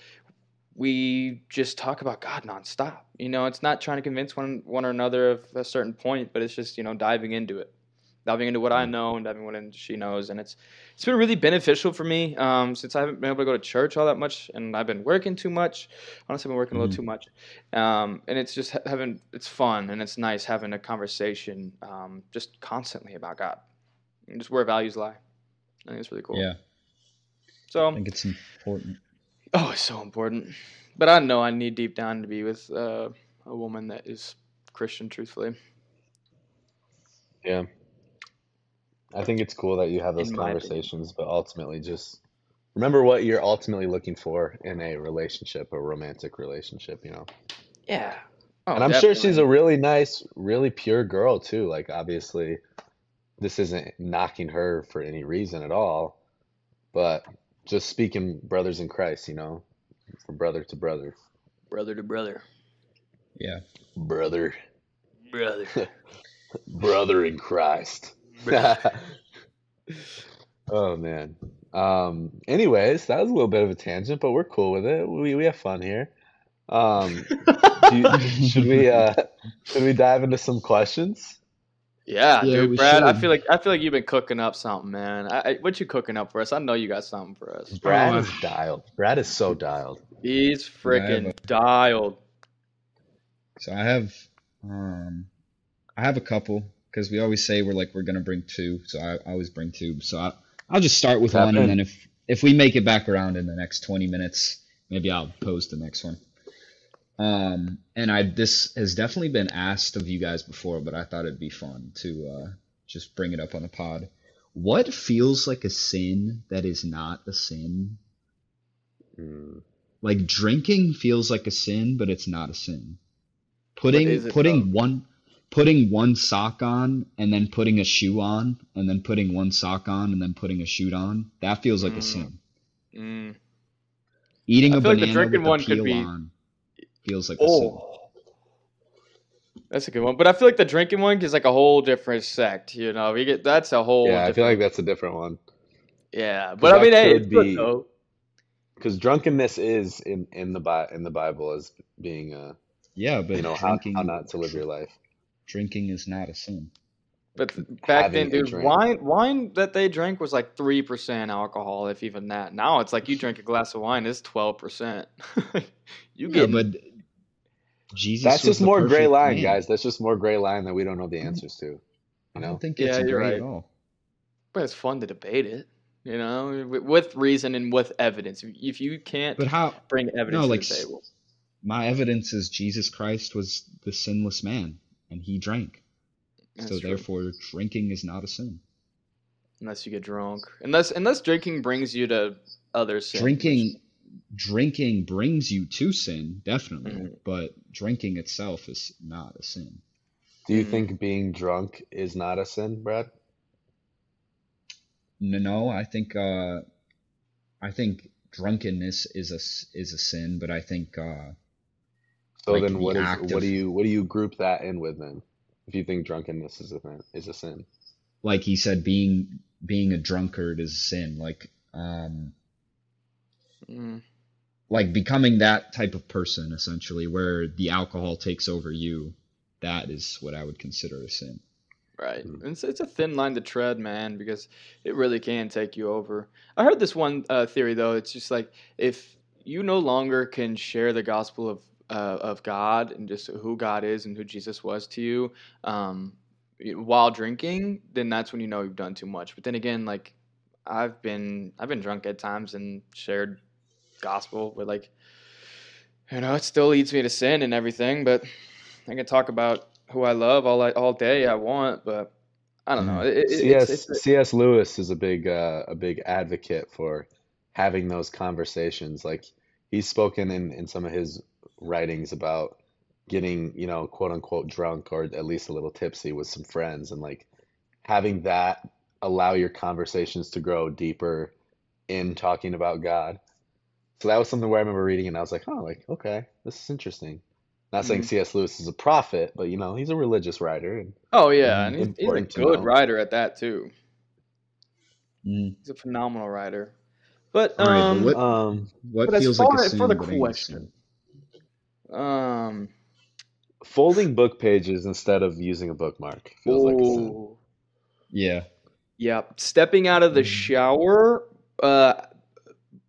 we just talk about God nonstop. You know, it's not trying to convince one one or another of a certain point, but it's just you know diving into it, diving into what I know and diving into what she knows, and it's it's been really beneficial for me um, since I haven't been able to go to church all that much, and I've been working too much. Honestly, I've been working a little Mhm. too much, um, and it's just having it's fun and it's nice having a conversation um, just constantly about God, and just where values lie. I think it's really cool. Yeah, So I think it's important. Oh, it's so important. But I know I need deep down to be with uh, a woman that is Christian, truthfully. Yeah. I think it's cool that you have those In opinion. conversations, but ultimately just remember what you're ultimately looking for in a relationship, a romantic relationship, you know. Yeah. Oh, And I'm sure she's a really nice, really pure girl too. Like obviously this isn't knocking her for any reason at all, but just speaking brothers in Christ, you know, from brother to brother, Brother to brother. Yeah. brother, Brother. brother in Christ. oh man. Um. Anyways, that was a little bit of a tangent, but we're cool with it. We we have fun here. Um. do you, should we uh should we dive into some questions? Yeah, Yeah, dude, we Brad. I feel like I feel like you've been cooking up something, man. I, I, what you cooking up for us? I know you got something for us. Brad Oh, is dialed. Brad is so dialed. He's Yeah, I have freaking a- dialed. So I have um I have a couple because we always say we're like we're gonna bring two, so I, I always bring two. So I I'll just start with Tap one, in. and then if if we make it back around in the next 20 minutes, maybe I'll pose the next one. Um, and I this has definitely been asked of you guys before, but I thought it'd be fun to uh, just bring it up on the pod. What feels like a sin that is not a sin? Mm. Like drinking feels like a sin, but it's not a sin. Putting is it, putting one putting one sock on and then putting a shoe on and then putting one sock on and then putting a shoe on, that feels like a Mm. sin. Mm. Eating I a feel like the drinking with the one could peel be- on feels like a sin. Oh, that's a good one. But I feel like the drinking one is like a whole different sect. You know, we get that's a whole. Yeah, I feel like that's a different one. Yeah, but I mean, hey, could it's good be- though. Because drunkenness is in in the Bi- in the Bible as being a Yeah, but you know how, drinking how not to live your life. Drinking is not a sin. But back then, dude, wine wine that they drank was like three percent alcohol, if even that. Now it's like you drink a glass of wine, it's twelve percent. you Yeah, get but Jesus That's just more gray line, man. guys. That's just more gray line that we don't know the answers to. You I don't think Yeah, it's you're gray right. at all. but it's fun to debate it. You know, with, with reason and with evidence. If you can't But how bring evidence No, to like, the table, my evidence is Jesus Christ was the sinless man and he drank. That's so true. therefore drinking is not a sin. unless you get drunk, unless unless drinking brings you to other sins. which- drinking drinking brings you to sin, definitely, Mhm. but drinking itself is not a sin. do you Mm. think being drunk is not a sin, Brad? No, no, I think uh I think drunkenness is a is a sin, but I think uh So Like then, the what is act what of- do you what do you group that in with then? If you think drunkenness is a sin, is a sin, like he said being being a drunkard is a sin, like um Mm. like becoming that type of person essentially where the alcohol takes over you, that is what I would consider a sin. Right. Mm. It's, it's a thin line to tread, man, because it really can take you over. I heard this one uh, theory, though. It's just like if you no longer can share the gospel of uh, of God and just who God is and who Jesus was to you um, while drinking, then that's when you know you've done too much. But then again, like I've been I've been drunk at times and shared gospel, but like you know, it still leads me to sin and everything. But I can talk about who I love all I, all day I want, but I don't know. It, C.S. it's, it's, C.S. Lewis is a big uh, a big advocate for having those conversations. Like he's spoken in in some of his writings about getting, you know, quote unquote drunk or at least a little tipsy with some friends and like having that allow your conversations to grow deeper in talking about God. So that was something where I remember reading and I was like, oh, like, okay, this is interesting. Not saying Mhm. C.S. Lewis is a prophet, but you know, he's a religious writer and oh yeah, and he's, he's a good writer at that too. Mm. He's a phenomenal writer. But All right, but um, what- um What But as feels like a as- sin for the but ain't a question, sin? Um, Folding book pages instead of using a bookmark feels like a Yeah. yeah, stepping out of the Mm. shower uh,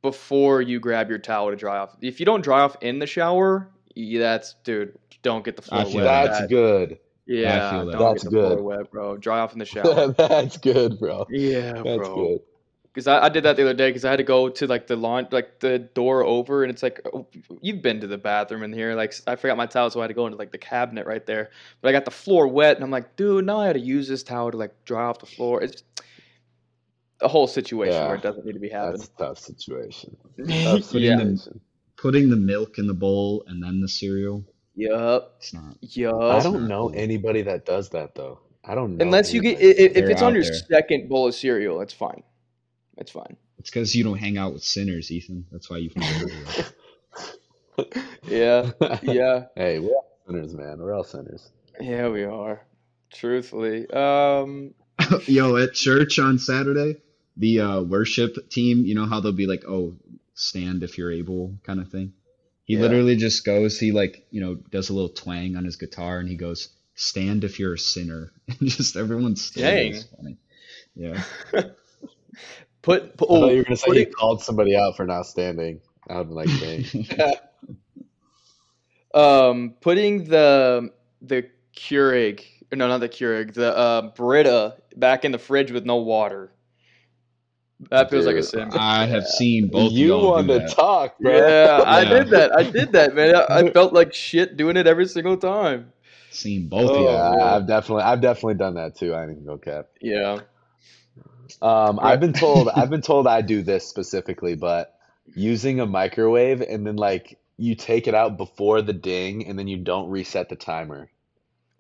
before you grab your towel to dry off. If you don't dry off in the shower, yeah, that's dude. Don't get the I floor wet. That's That- good. Yeah, feel that. don't That's get the floor good. wet, bro. Dry off in the shower. That's good, bro. yeah, That's bro. good. Because I, I did that the other day because I had to go to like the lawn, like the door over, and it's like oh, you've been to the bathroom in here. Like I forgot my towel, so I had to go into like the cabinet right there. But I got the floor wet, and I'm like, dude, now I had to use this towel to like dry off the floor. It's a whole situation Yeah, where it doesn't need to be That's happening. a tough situation. Tough yeah. situation. Putting the milk in the bowl and then the cereal, Yup. it's not. I don't know anybody that does that though. I don't know Unless you get, anybody. i- i- if They're it's on your there. second bowl of cereal, it's fine. It's fine. It's because you don't hang out with sinners, Ethan. That's why you've never heard of. Yeah, yeah, Hey, we're all sinners, man. We're all sinners. yeah. We are. Truthfully, um, Yo, at church on Saturday, the uh, worship team, you know how they'll be like, "Oh, stand if you're able," kind of thing. He Yeah. literally just goes, he like, you know, does a little twang on his guitar, and he goes, "Stand if you're a sinner," and just everyone's standing. Dang. It's funny. Yeah. Put, put I thought oh, you were gonna say putting- you called somebody out for not standing. I would like, dang. um, putting the the Keurig, no, not the Keurig, the uh, Brita back in the fridge with no water. That feels like a Dude, sin. I have seen both you want to talk, bro? Yeah, I did that. I did that, man. I, I felt like shit doing it every single time. Seen both Oh, of Yeah, y'all. man. I've definitely, I've definitely done that too. I didn't go cap. Yeah. Um, I've been told, I've been told I do this specifically, but using a microwave and then like you take it out before the ding and then you don't reset the timer.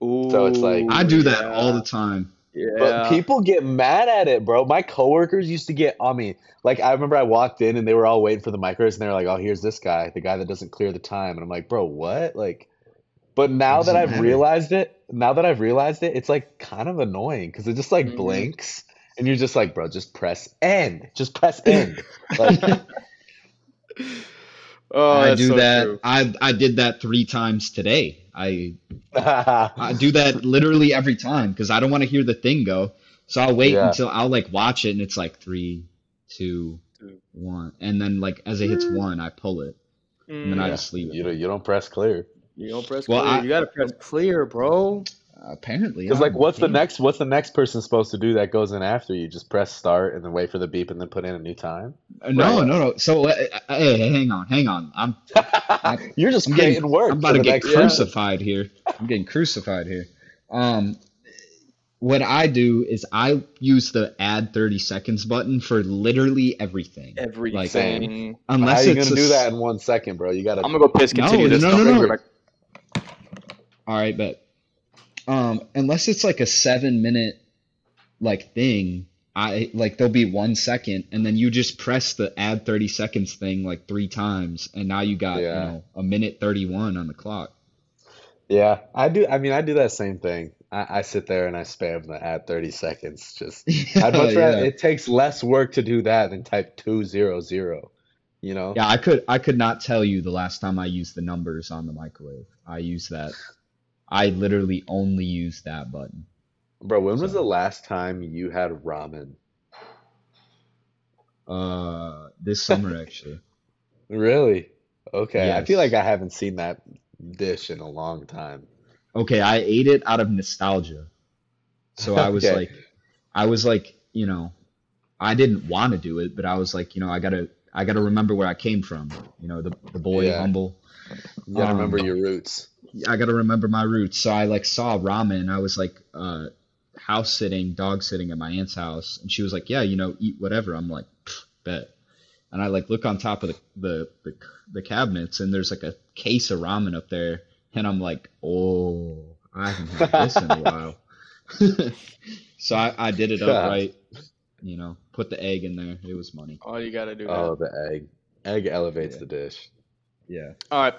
Ooh, So it's like- I do that yeah, all the time. Yeah. But people get mad at it, bro. My coworkers used to get on me. Like I remember I walked in and they were all waiting for the microwaves and they were like, "Oh, here's this guy, the guy that doesn't clear the time." And I'm like, "Bro, what?" Like but now that I've matter. realized it, now that I've realized it, it's like kind of annoying because it just like Mhm. blinks and you're just like, "Bro, just press end. Just press end." like oh, I do so that. true. I I did that three times today. I I do that literally every time because I don't want to hear the thing go. So I'll wait Yeah. until I'll like watch it and it's like three, two, Two. one, and then like as it hits one, I pull it. And then I Mm, just leave it. you don't you don't press clear. you don't press Well, clear. I- you gotta press clear, bro. Apparently, Because like, what's the king. next? What's the next person supposed to do that goes in after you? Just press start and then wait for the beep and then put in a new time. Uh, No, Right. no, no. So uh, uh, hey, hey, hang on, hang on. I'm You're just I'm creating getting work. I'm about to get next Yeah. crucified here. I'm getting crucified here. Um, what I do is I use the add 30 seconds button for literally everything. Everything. How Unless are you it's gonna a do that in one second, bro? You gotta. I'm gonna go piss. No, Continue this. no, no, no. All right, but um, unless it's like a seven minute like thing, I like there'll be one second, and then you just press the add thirty seconds thing like three times, and now you got Yeah. you know a minute thirty one on the clock. Yeah, I do. I mean, I do that same thing. I, I sit there and I spam the add 30 seconds. Just, I'd much rather. yeah. It takes less work to do that than type two zero zero. You know. Yeah, I could I could not tell you the last time I used the numbers on the microwave. I use that. I literally only use that button. Bro, when was the last time you had ramen? Uh, this summer actually. Really? Okay. I feel like I haven't seen that dish in a long time. Okay, I ate it out of nostalgia. So I was like, I was like, you know, I didn't want to do it, but I was like, you know, I gotta, I gotta remember where I came from. You know, the the boy Yeah. humble. You gotta Um, remember your roots. I gotta remember my roots. So I like saw ramen. I was like, uh, house sitting, dog sitting at my aunt's house, and she was like, yeah, you know, eat whatever. I'm like, bet. And I like look on top of the, the the the cabinets, and there's like a case of ramen up there, and I'm like, oh, I haven't had this in a while. so I, I did it God. upright, you know, put the egg in there. It was money. All you gotta do. Oh, now. the egg. Egg elevates Yeah. the dish. Yeah. All right.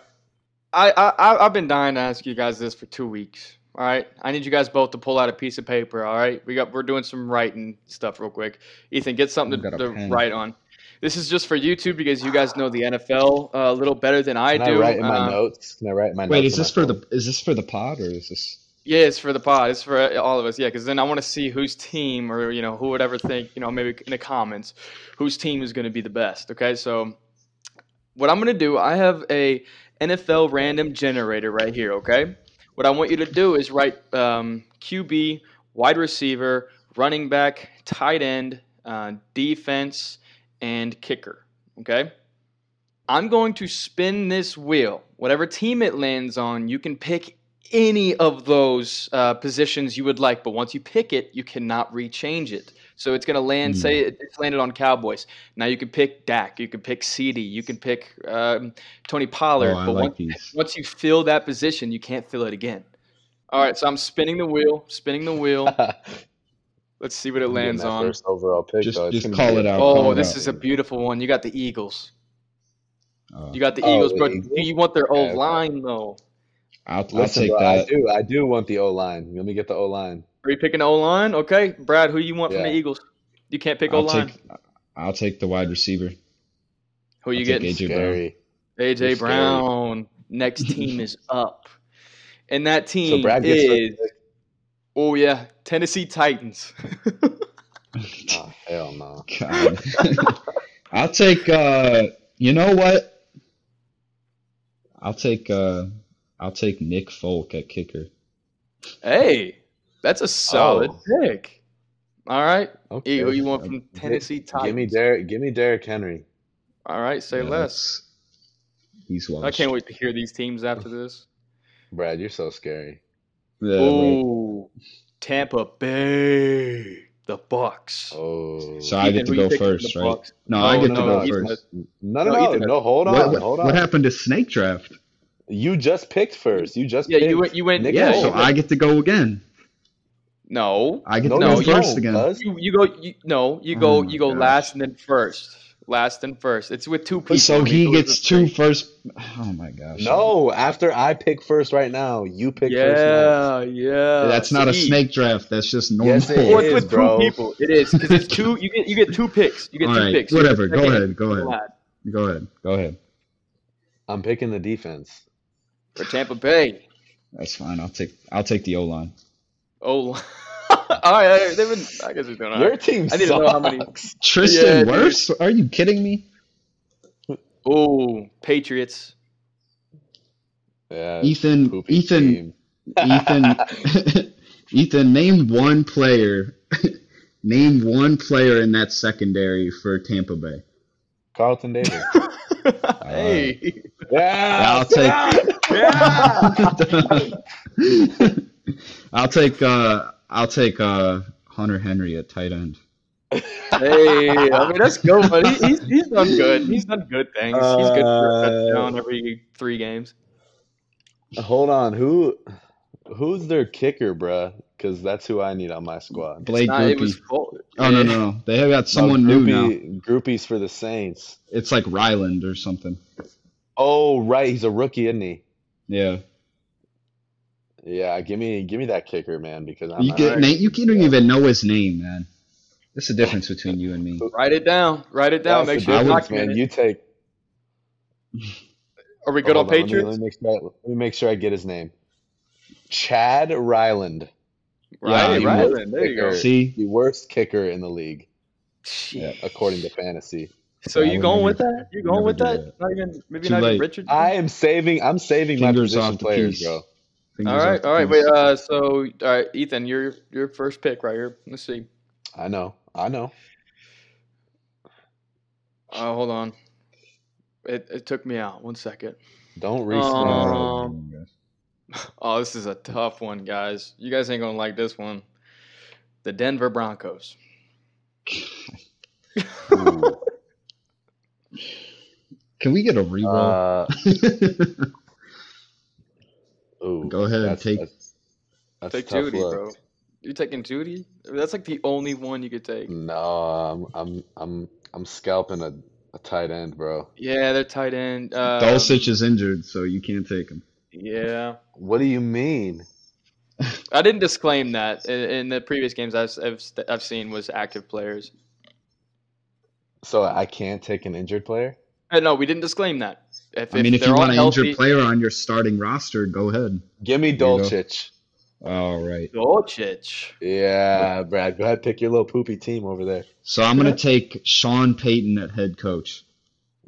I, I I- I've been dying to ask you guys this for two weeks. All right. I need you guys both to pull out a piece of paper. All right. We got we're doing some writing stuff real quick. Ethan, get something to, to write on. This is just for YouTube because you guys know the NFL uh, a little better than I Can I do. write in my Uh, notes? Can I write in my Wait, notes? Wait, is this for phone? the is this for the pod or is this? Yeah, it's for the pod. It's for all of us. Yeah, because then I want to see whose team or you know who would ever think you know maybe in the comments whose team is going to be the best. Okay, so what I'm going to do, I have a NFL random generator right here. Okay, what I want you to do is write um, QB, wide receiver, running back, tight end, uh, defense, and kicker. Okay. I'm going to spin this wheel. Whatever team it lands on, you can pick any of those uh, positions you would like, but once you pick it, you cannot rechange it. So it's going to land. Hmm. Say it- it's landed on Cowboys. Now you can pick Dak. You can pick CeeDee. You can pick um, Tony Pollard. oh, but like once, these. once you fill that position, you can't fill it again. All right. So I'm spinning the wheel. Spinning the wheel. Let's see what it I'm lands that on. First overall pick. Just- though. Just call it out. Oh, it this out. is a beautiful one. You got the Eagles. Uh, You got the Oh, Eagles, the bro. Do you want their Okay, old okay. line though? I'll, I'll take bro, I do. I do want the O line. Let me get the O line. Are you picking O line? Okay, Brad. Who you want from the Eagles? You can't pick O I'll line. I'll take the wide receiver. Who you I'll getting? AJ Brown. AJ You're scary. Brown. Next team is up, and that So team Brad gets is. first. Oh yeah, Tennessee Titans. Oh hell no. God. I'll take. Uh, you know what? I'll take. Uh, I'll take Nick Folk at kicker. hey, that's a solid Oh. pick. All right, Okay. E, who you want from Tennessee Titans? Give me Derek. Give me Derrick Henry. All right, say Yeah, less. He's washed. I can't wait to hear these teams after this. Brad, you're so scary. Yeah, right. Ooh, Tampa Bay, the Bucks. Oh. So I Ethan, get to go first, right? Bucks? No, I oh, get no, to go he's first. no, no, No, no, Ethan. no. Hold on. What, what, hold on. what happened to snake draft? You just picked first. You just Yeah, picked you went. You went. Nick yeah, Folk. So I get to go again. No. I get No, no, go you first don't, again. You, you go. You, no, you go. Oh you go gosh. last and then first. Last and first. It's with two people. So I he gets the two three? first. Oh my gosh. No, after I pick first right now, you pick first Yeah, yeah. That's So not a snake draft. That's just normal. Yes, it Well, it's is, with bro. two people. It is because it's two. You get you get two picks. You get All two right, picks. Whatever. Go ahead, go ahead. Go ahead. Go ahead. I'm picking the defense. For Tampa Bay. That's fine. I'll take. I'll take the O line. Oh, all right. all right, They've been. I guess we're doing all Your right. team I need to know how many- sucks. Tristan Yeah, dude. Wirfs? Are you kidding me? Oh, Patriots. Yeah, Ethan. Ethan. team. Ethan. Ethan. Name one player. name one player in that secondary for Tampa Bay. Carlton Davis. hey. Yeah, I'll take- Yeah. I'll take. Uh, I'll take uh, Hunter Henry at tight end. Hey, I mean that's good, but he, he's he's done good. He's done good things. He's good for a Uh, touchdown every three games. Hold on, who, who's their kicker, bruh? Because that's who I need on my squad. Blake Nah, it Grupe. was full. Oh no, no, no! They have got someone No, new now. Grupe's for the Saints. It's like Ryland or something. Oh, right, he's a rookie, isn't he? Yeah, Yeah, give me, give me that kicker, man, because I'm you not- get Alright. Nate. You can't even know his name, man. That's the difference between you and me. Write it down. Write it down. That's Make sure you difference, document man. it. You take. Are we good Hold on let me- Patriots? Let me, make sure I, let me make sure I get his name. Chad Ryland, Right, Yeah, right. you- There you go. See, the worst kicker in the league, Shit. according to fantasy. So Yeah, you going with that? You going with that? that. Not even maybe Too not even. Richard. I am saving. I'm saving my position players, piece. bro. Fingers all off right, the all right. piece. Wait. Uh, so all right, Ethan, your your first pick right here. Let's see. I know. I know. Uh, hold on. It it took me out. One second. Don't restart. Um, Oh, this is a tough one, guys. You guys ain't gonna like this one. The Denver Broncos. Can we get a reroll? Uh, ooh, Go ahead, that's, take- That's, that's Take a Judy, look. bro. You're taking Judy? That's like the only one you could take. No, I'm I'm I'm I'm scalping a, a tight end, bro. Yeah, they're tight end. Um, Dulcich is injured, so you can't take him. Yeah, What do you mean? I didn't disclaim that in, in the previous games I've, I've I've seen was active players. So I can't take an injured player? Uh, no, we didn't disclaim that. If, I mean, if they're you want an healthy, injured player on your starting roster, go ahead. Give me you go. Dulcich. All right. Dulcich. Yeah, Brad, go ahead, pick your little poopy team over there. So I'm gonna take Sean Payton at head coach.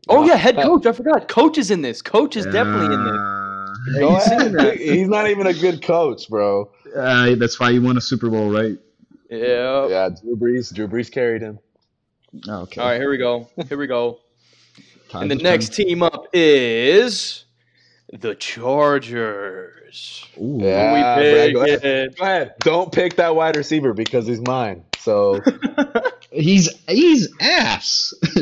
Oh yeah, head coach. I forgot. Coach is in this. Coach is definitely in this. Uh, Go ahead. He's not even a good coach, bro. uh, that's why you won a Super Bowl, right? Yeah. Yeah, Drew Brees. Drew Brees carried him. Okay. All right, here we go. Here we go. Time And the to next team up is the Chargers. Ooh. Yeah. we Brad, go ahead. Go ahead. Don't pick that wide receiver because he's mine. So He's he's ass.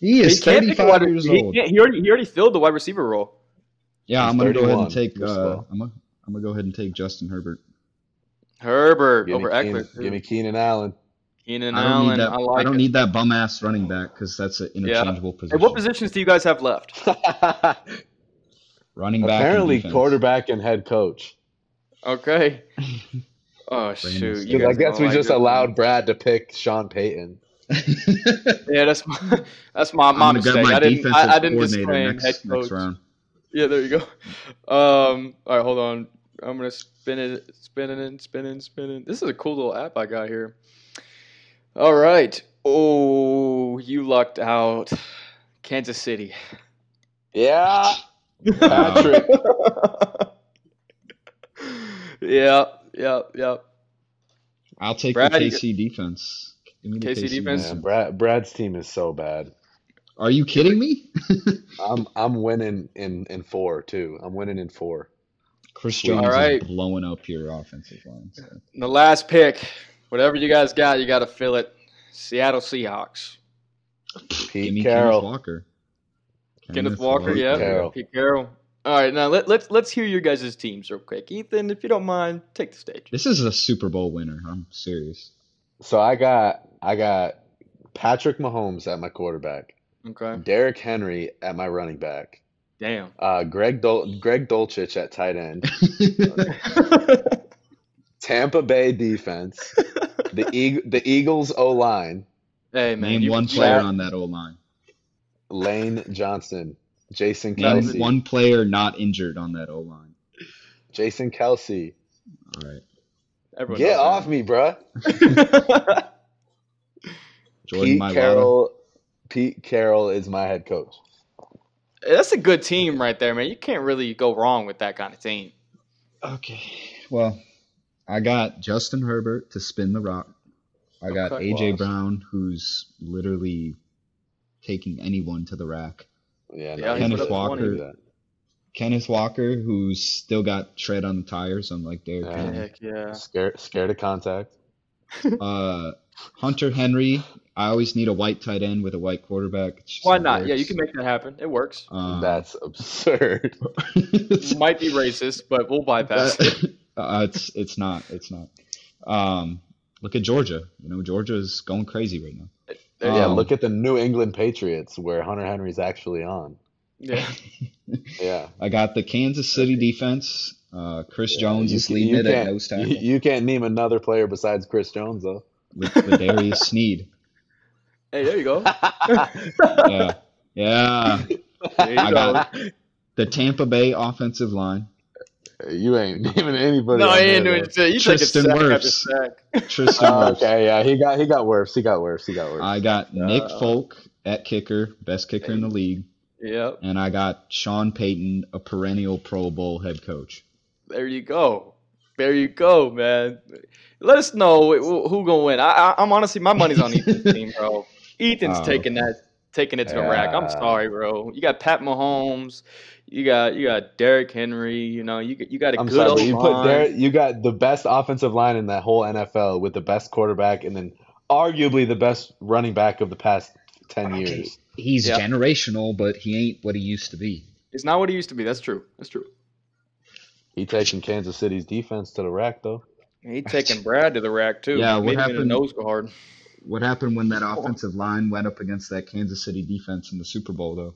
he is He can't pick a 35 wide years he, old. can't- he already he already filled the wide receiver role. Yeah, He's I'm gonna go ahead and take. Uh. I'm gonna I'm gonna go ahead and take Justin Herbert. Herbert Give me, over Keenan, Ekeler. give me Keenan Allen. Keenan I don't Allen. need that. I I, don't it. need that bum ass running back because that's an interchangeable Hey, position. what positions do you guys have left? Running back. Apparently, defense. quarterback and head coach. Okay. Oh shoot! You Because I guess we like just this. allowed Brad to pick Sean Payton. Yeah, that's my that's my, I'm my mistake. my I didn't I, I didn't just disclaim next, head next coach. round. Yeah, there you go. Um, all right, hold on. I'm gonna spin it, spinning and spinning, spinning. This is a cool little app I got here. All right. Oh, you lucked out. Kansas City. Yeah, Patrick. yeah, yeah, yeah. I'll take Brad, the you- KC defense. Give me the KC defense? Man, Brad, Brad's team is so bad. Are you kidding me? I'm I'm winning in in four too. I'm winning in four. Chris Jones All right. is blowing up your offensive line. so. The last pick, whatever you guys got, you got to fill it. Seattle Seahawks. Give Pete me Carroll. Kenneth Walker. Kenneth Walker, yeah. Carroll. Pete Carroll. All right, now let, let's let's hear your guys' teams real quick. Ethan, if you don't mind, take the stage. This is a Super Bowl winner. I'm serious. So I got I got Patrick Mahomes at my quarterback, Okay. Derrick Henry at my running back, Damn. uh, Greg Dol- Greg Dulcich at tight end, Tampa Bay defense, the Eag- the Eagles O line, hey man, Name you, one player on that old line. Lane Johnson, Jason Name Kelce, one player not injured on that O line. Jason Kelce. All right. everyone Get knows off me, bruh. Jordan Pete Carroll. Pete Carroll is my head coach. That's a good team right there, man. You can't really go wrong with that kind of team. Okay. Well, I got Justin Herbert to spin the rock. I got Okay. AJ Wow. Brown, who's literally taking anyone to the rack. Yeah, Yeah, he Kenneth Walker. Kenneth Walker, who's still got tread on the tires, unlike Derrick Yeah. Henry. Heck yeah. Scared, scared of contact. Uh, Hunter Henry. I always need a white tight end with a white quarterback. Why how it not? Yeah, you can make that happen. It works. Um, That's absurd. Might be racist, but we'll bypass it. Uh, it's it's not it's not. Um, look at Georgia. You know Georgia's going crazy right now. Yeah. Um, look at the New England Patriots where Hunter Henry's actually on. Yeah. Yeah. I got the Kansas City defense. Uh, Chris Jones is leading it at can't- nose tackle You, you can't name another player besides Chris Jones, though. with, with Darius Sneed. Hey, there you go. Yeah, yeah. There you I go. got the Tampa Bay offensive line. You ain't naming anybody. No, I ain't doing though. shit. You taking Tristan sack after Wirfs. sack. Tristan Oh, Wirfs. okay, yeah, he got he got worse. He got worse. He got worse. I got Nick Uh, Folk at kicker, best kicker in the league, Yep. and I got Sean Payton, a perennial Pro Bowl head coach. There you go. There you go, man. Let us know who, who gonna win. I, I, I'm honestly, my money's on Ethan's team, bro. Ethan's Oh, taking that, taking it to the rack. I'm sorry, bro. You got Pat Mahomes. You got you got Derrick Henry. You know you got- you got a I'm good sorry, you put line. there. You got the best offensive line in that whole NFL with the best quarterback, and then arguably the best running back of the past ten years. He's Yeah. generational, but he ain't what he used to be. It's not what he used to be. That's true. That's true. He taking Kansas City's defense to the rack, though. He taking Brad to the rack too. Yeah, what Made the happened- nose guard. What happened when that offensive line went up against that Kansas City defense in the Super Bowl, though?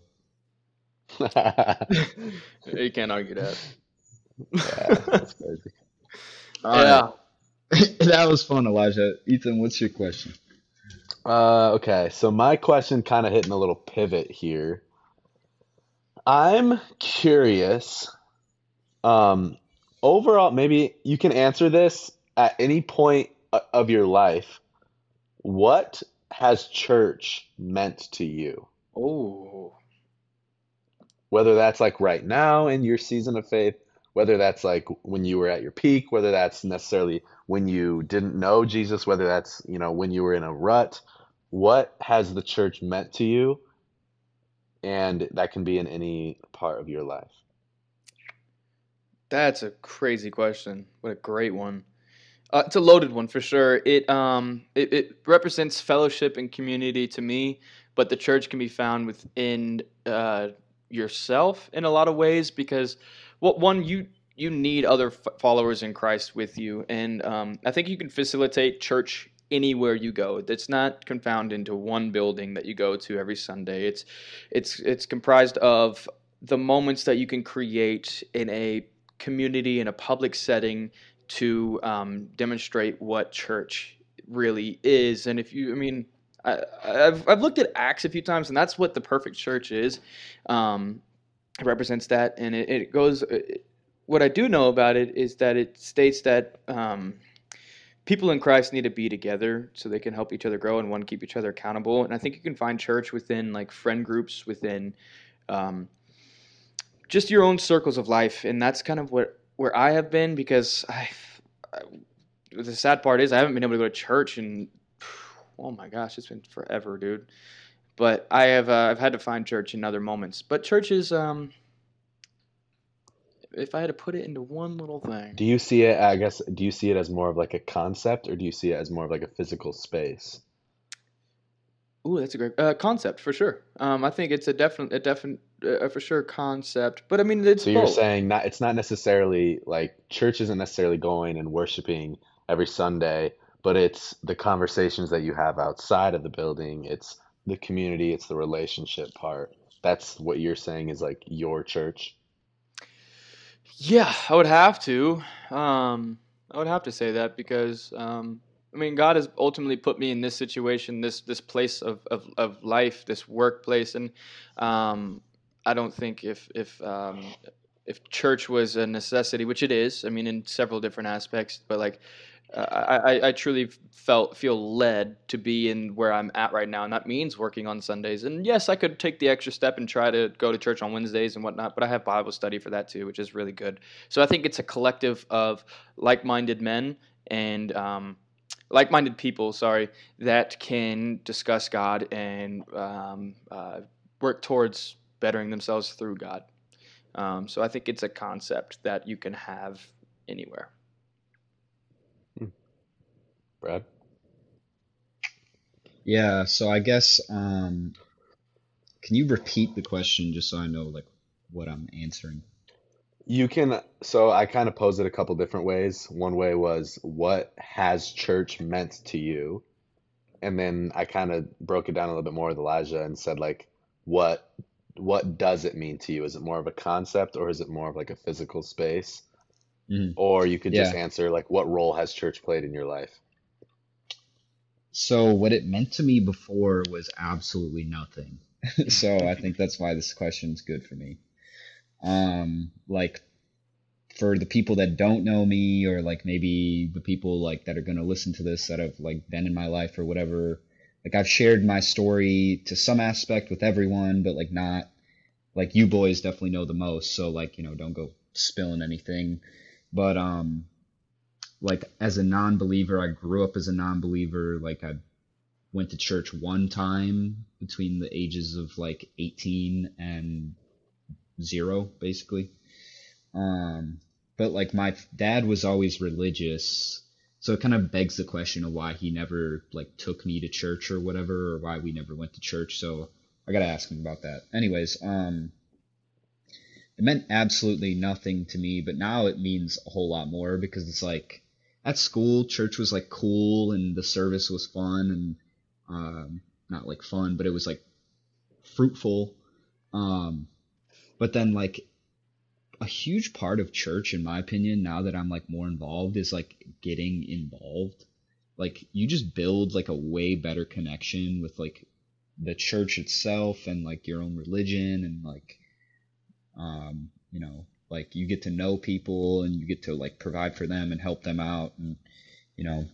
you can't argue that. Yeah, that's crazy. All yeah. right. that was fun, Elijah. Ethan, what's your question? Uh, okay, so my question kind of hitting a little pivot here. I'm curious. Um, overall, maybe you can answer this at any point of your life. What has church meant to you? Oh. Whether that's like right now in your season of faith, whether that's like when you were at your peak, whether that's necessarily when you didn't know Jesus, whether that's, you know, when you were in a rut, what has the church meant to you? And that can be in any part of your life. That's a crazy question. What a great one. Uh, it's a loaded one for sure. It um it, it represents fellowship and community to me, but the church can be found within uh, yourself in a lot of ways because well, one you you need other f- followers in Christ with you, and um, I think you can facilitate church anywhere you go. It's not confounded into one building that you go to every Sunday. It's it's it's comprised of the moments that you can create in a community in a public setting to um, demonstrate what church really is. And if you, I mean, I, have I've looked at Acts a few times, and that's what the perfect church is. Um, it represents that, and it, it goes. It, what I do know about it is that it states that um, people in Christ need to be together so they can help each other grow and one keep each other accountable. And I think you can find church within like friend groups, within um, just your own circles of life, and that's kind of what where I have been because I. The sad part is I haven't been able to go to church and oh my gosh, it's been forever, dude. But I have uh, I've had to find church in other moments. But church is um if I had to put it into one little thing. Do you see it? I guess. Do you see it as more of like a concept, or do you see it as more of like a physical space? Ooh, that's a great uh, concept for sure. Um, I think it's a definite, a definite, uh, for sure concept. But I mean, it's So you're both. saying not? It's not necessarily like church isn't necessarily going and worshiping every Sunday, but it's the conversations that you have outside of the building. It's the community. It's the relationship part. That's what you're saying is like your church. Yeah, I would have to. Um, I would have to say that because um, I mean, God has ultimately put me in this situation, this this place of of, of life, this workplace, and um, I don't think if if um, if church was a necessity, which it is, I mean, in several different aspects, but like uh, I, I, truly felt feel led to be in where I'm at right now, and that means working on Sundays. And yes, I could take the extra step and try to go to church on Wednesdays and whatnot, but I have Bible study for that too, which is really good. So I think it's a collective of like-minded men and um, like-minded people, sorry, that can discuss God and um, uh, work towards bettering themselves through God. Um, so I think it's a concept that you can have anywhere. Brad? Yeah, so I guess um can you repeat the question just so I know like what I'm answering? You can, so I kind of posed it a couple different ways. One way was, what has church meant to you? And then I kind of broke it down a little bit more with Elijah and said, like, what what does it mean to you? Is it more of a concept or is it more of like a physical space? Mhm. Or you could just answer, like, what role has church played in your life? So what it meant to me before was absolutely nothing. So I think that's why this question's good for me. Um like for the people that don't know me or like maybe the people like that are to listen to this that have like been in my life or whatever like I've shared my story to some aspect with everyone but like not like you boys definitely know the most so like you know don't go spilling anything. But um like as a non-believer I grew up as a non-believer like I went to church one time between the ages of like 18 and 0 basically um, but like my dad was always religious, so it kind of begs the question of why he never like took me to church or whatever, or why we never went to church. So I gotta ask him about that. Anyways, um, it meant absolutely nothing to me, but now it means a whole lot more because it's like at school, church was like cool and the service was fun and um, not like fun, but it was like fruitful. Um, but then like a huge part of church in my opinion now that i'm like more involved is like getting involved. Like you just build like a way better connection with like the church itself and like your own religion and like um you know like you get to know people and you get to like provide for them and help them out and you know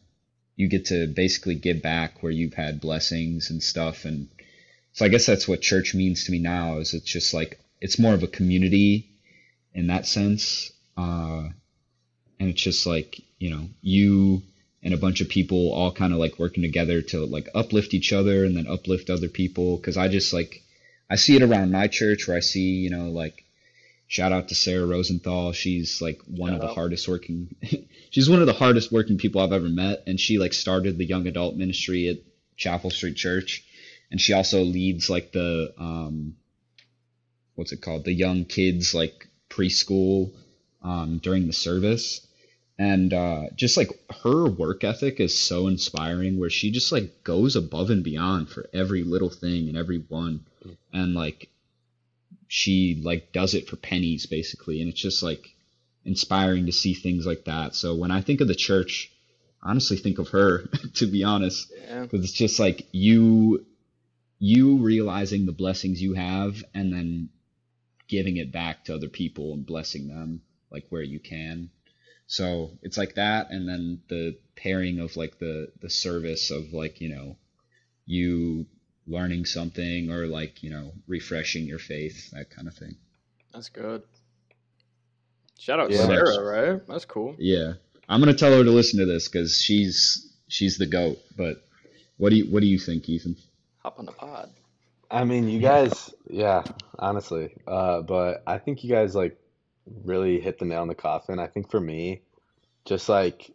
you get to basically give back where you've had blessings and stuff. And so i guess that's what church means to me now is it's just like it's more of a community in that sense. Uh, and it's just like, you know, you and a bunch of people all kind of like working together to like uplift each other and then uplift other people. Cause I just like, I see it around my church where I see, you know, like, shout out to Sarah Rosenthal. She's like one of the out. hardest working, she's one of the hardest working people I've ever met. And she like started the young adult ministry at Chapel Street Church. And she also leads like the, um, what's it called? The young kids like preschool um, during the service, and uh, just like her work ethic is so inspiring, where she just like goes above and beyond for every little thing and every one, and like she like does it for pennies basically, and it's just like inspiring to see things like that. So when I think of the church, I honestly think of her to be honest, Yeah. because it's just like you you realizing the blessings you have and then giving it back to other people and blessing them like where you can so it's like that and then the pairing of like the the service of like you know you learning something or like you know refreshing your faith that kind of thing That's good. Shout out Yeah. Sarah, right? That's cool. yeah i'm gonna tell her to listen to this because she's she's the goat but what do you what do you think ethan Hop on the pod. I mean, you guys, yeah, honestly. Uh, but I think you guys like really hit the nail in the coffin. I think for me, just like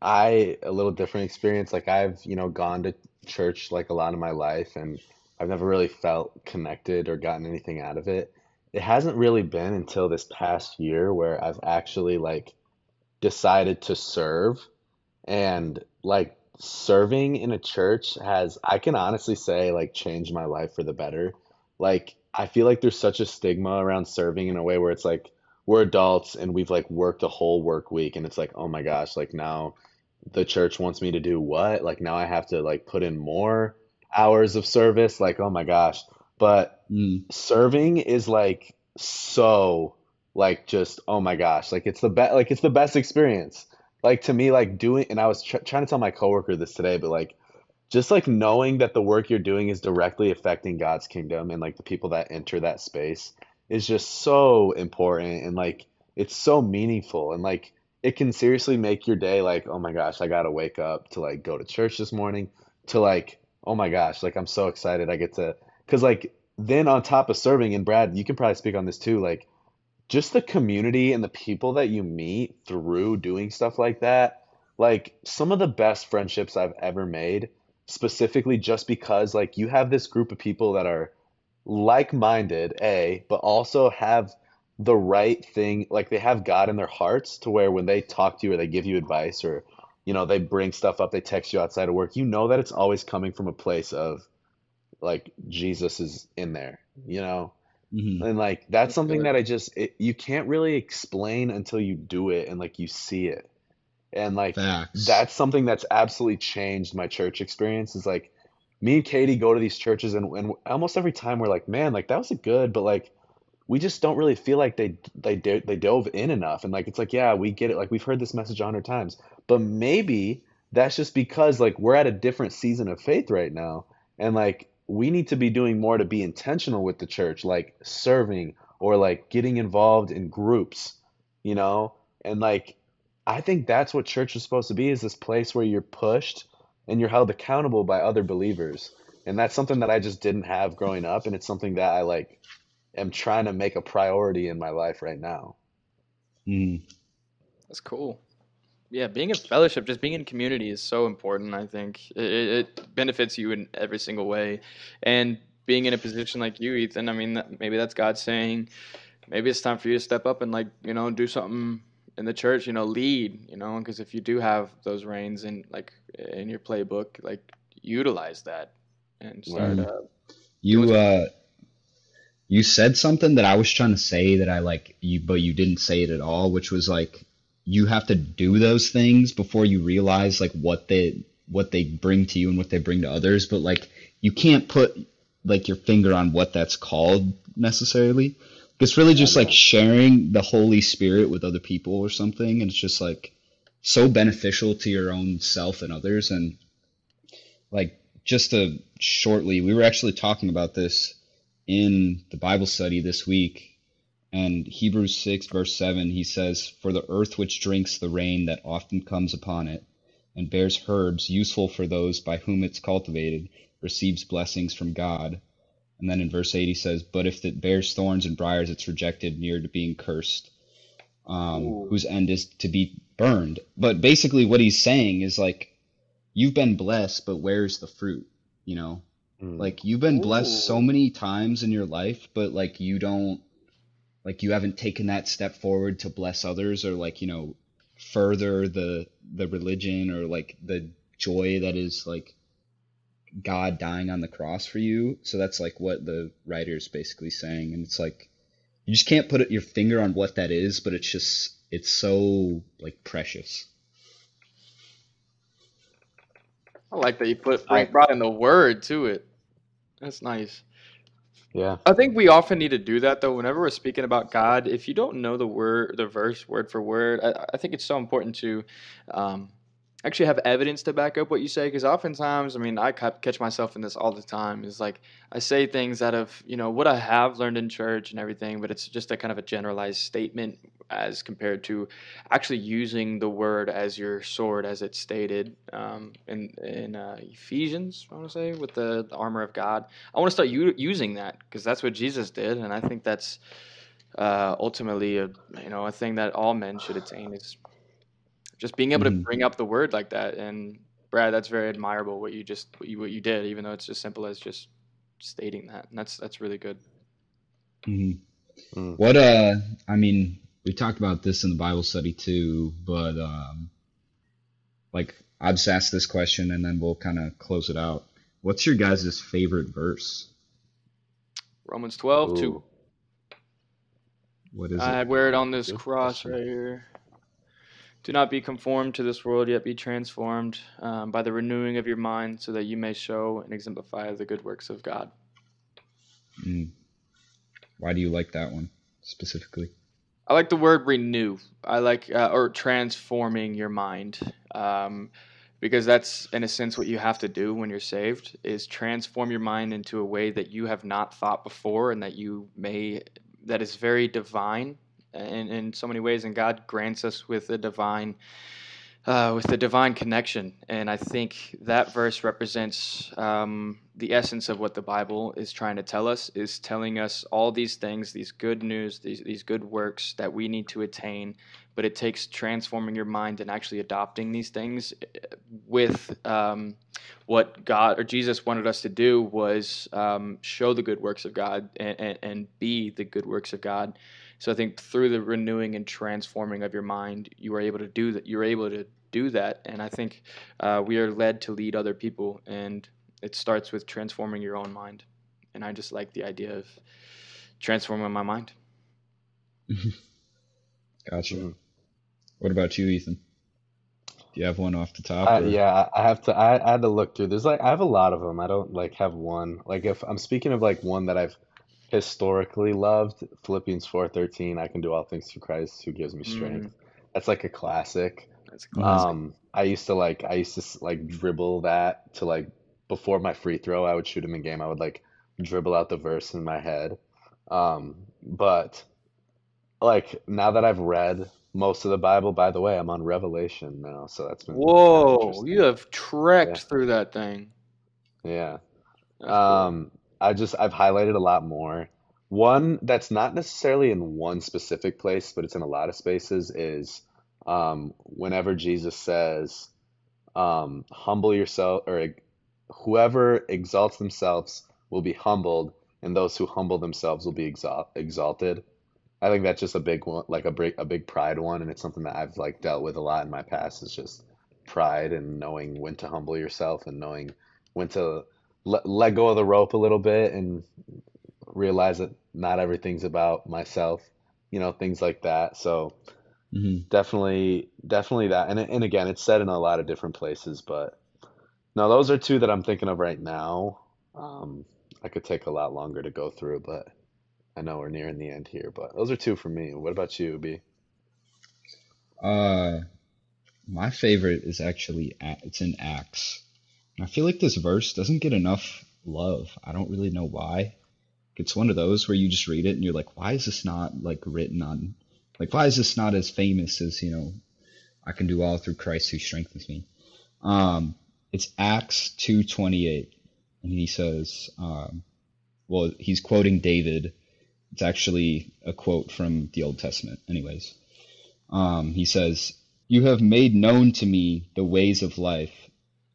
I a little different experience. Like I've, you know, gone to church like a lot of my life and I've never really felt connected or gotten anything out of it. It hasn't really been until this past year where I've actually like decided to serve and like serving in a church has I can honestly say like changed my life for the better. Like I feel like there's such a stigma around serving in a way where it's like we're adults and we've like worked a whole work week and it's like oh my gosh like now the church wants me to do what? Like now I have to like put in more hours of service like oh my gosh. But mm, serving is like so like just oh my gosh like it's the best like it's the best experience like to me like doing and i was tr- trying to tell my coworker this today but like just like knowing that the work you're doing is directly affecting god's kingdom and like the people that enter that space is just so important and like it's so meaningful and like it can seriously make your day like oh my gosh i gotta wake up to like go to church this morning to like oh my gosh like i'm so excited i get to because like then on top of serving and brad you can probably speak on this too like just the community and the people that you meet through doing stuff like that like some of the best friendships i've ever made specifically just because like you have this group of people that are like-minded a but also have the right thing like they have god in their hearts to where when they talk to you or they give you advice or you know they bring stuff up they text you outside of work you know that it's always coming from a place of like jesus is in there you know mhm. and like that's That's something good. that I just it, you can't really explain until you do it and like you see it. And like facts that's something that's absolutely changed my church experience is like me and Katie go to these churches and, and almost every time we're like, man, like that was a good, but like we just don't really feel like they they they dove in enough. And like it's like, yeah, we get it. Like we've heard this message a hundred times, but maybe that's just because like we're at a different season of faith right now, and like we need to be doing more to be intentional with the church, like serving or like getting involved in groups, you know, and like I think that's what church is supposed to be is this place where you're pushed and you're held accountable by other believers. And that's something that I just didn't have growing up and it's something that I like am trying to make a priority in my life right now. Mm, That's cool. Yeah, being in fellowship, just being in community is so important. I think it, it it benefits you in every single way, and being in a position like you, Ethan. I mean, maybe that's God saying, maybe it's time for you to step up and like you know do something in the church. You know, lead. You know, because if you do have those reins in like in your playbook, like utilize that and start. Right. Uh, You uh you said something that I was trying to say that I like you but you didn't say it at all, which was like you have to do those things before you realize like what they what they bring to you and what they bring to others, but like you can't put like your finger on what that's called necessarily. It's really just like sharing the Holy Spirit with other people or something, and it's just like so beneficial to your own self and others. And like just to shortly we were actually talking about this in the bible study this week and hebrews 6 verse 7 he says for the earth which drinks the rain that often comes upon it and bears herbs useful for those by whom it's cultivated receives blessings from god. And then in verse 8 he says but if it bears thorns and briars it's rejected near to being cursed um, whose end is to be burned. But basically what he's saying is like you've been blessed but where's the fruit? You know? Mm. like you've been blessed so many times in your life but like you don't like you haven't taken that step forward to bless others or like, you know, further the the religion or like the joy that is like God dying on the cross for you. So that's like what the writer is basically saying and it's like you just can't put your finger on what that is, but it's just it's so like precious. I like that you put I- brought in the word to it. That's nice. Yeah. I think we often need to do that though. Whenever we're speaking about God, if you don't know the word, the verse word for word, I, I think it's so important to um, actually have evidence to back up what you say. Because oftentimes, I mean, I catch myself in this all the time. Is like I say things out of you know what I have learned in church and everything, but it's just a kind of a generalized statement as compared to actually using the word as your sword, as it's stated um, in in uh, Ephesians. I want to say with the, the armor of God. I want to start u- using that because that's what Jesus did, and I think that's uh, ultimately a you know a thing that all men should attain is just being able to Mhm. bring up the word like that. And Brad, that's very admirable what you just what you, what you did, even though it's as simple as just stating that. And that's that's really good. hmm Mm. What uh, I mean, we talked about this in the Bible study too, but um, like I'll just ask this question and then we'll kind of close it out. What's your guys' favorite verse? Romans 12, 2. Ooh. What is I it? I wear it on this Good cross question. right here. Do not be conformed to this world, yet be transformed um, by the renewing of your mind, so that you may show and exemplify the good works of God. Mm. Why do you like that one specifically? I like the word renew. I like uh, or transforming your mind, um, because that's in a sense what you have to do when you're saved is transform your mind into a way that you have not thought before, and that you may that is very divine in in so many ways. And God grants us with a divine uh, with the divine connection. And I think that verse represents um, the essence of what the Bible is trying to tell us, is telling us all these things, these good news, these, these good works that we need to attain. But it takes transforming your mind and actually adopting these things eh, with um, what God or Jesus wanted us to do was um, show the good works of God and, and, and be the good works of God. So I think through the renewing and transforming of your mind, you are able to do that. You're able to do that, and I think uh, we are led to lead other people, and it starts with transforming your own mind. And I just like the idea of transforming my mind. Gotcha. What about you, Ethan? Do you have one off the top? I, or- yeah, I I have to. I, I had to look through. There's like I have a lot of them. I don't like have one. Like if I'm speaking of like one that I've historically loved, Philippians 4:13, I can do all things through Christ who gives me strength. That's like a classic. That's a classic. Um, I used to like I used to like dribble that to like before my free throw, I would shoot him in game. I would like dribble out the verse in my head. Um, but like now that I've read most of the Bible, by the way, I'm on Revelation now, so that's been Whoa, you have trekked Yeah. through that thing. Yeah. That's cool. I just I've highlighted a lot more. One that's not necessarily in one specific place, but it's in a lot of spaces is um, whenever Jesus says, um, humble yourself, or whoever exalts themselves will be humbled, and those who humble themselves will be exalt exalted. I think that's just a big one, like a big a big pride one, and it's something that I've like dealt with a lot in my past. Is just pride and knowing when to humble yourself and knowing when to let, let go of the rope a little bit and realize that not everything's about myself, you know, things like that. So Mhm. definitely, definitely that. And and again, it's said in a lot of different places, but no, those are two that I'm thinking of right now. Um, I could take a lot longer to go through, but I know we're nearing the end here. But those are two for me. What about you, B? Uh, my favorite is actually it's in Acts. I feel like this verse doesn't get enough love. I don't really know why. It's one of those where you just read it and you're like, why is this not like written on, like, why is this not as famous as, you know, I can do all through Christ who strengthens me. Um, it's Acts 2:28, and he says, um, well, he's quoting David. It's actually a quote from the Old Testament, anyways. Um, he says, You have made known to me the ways of life.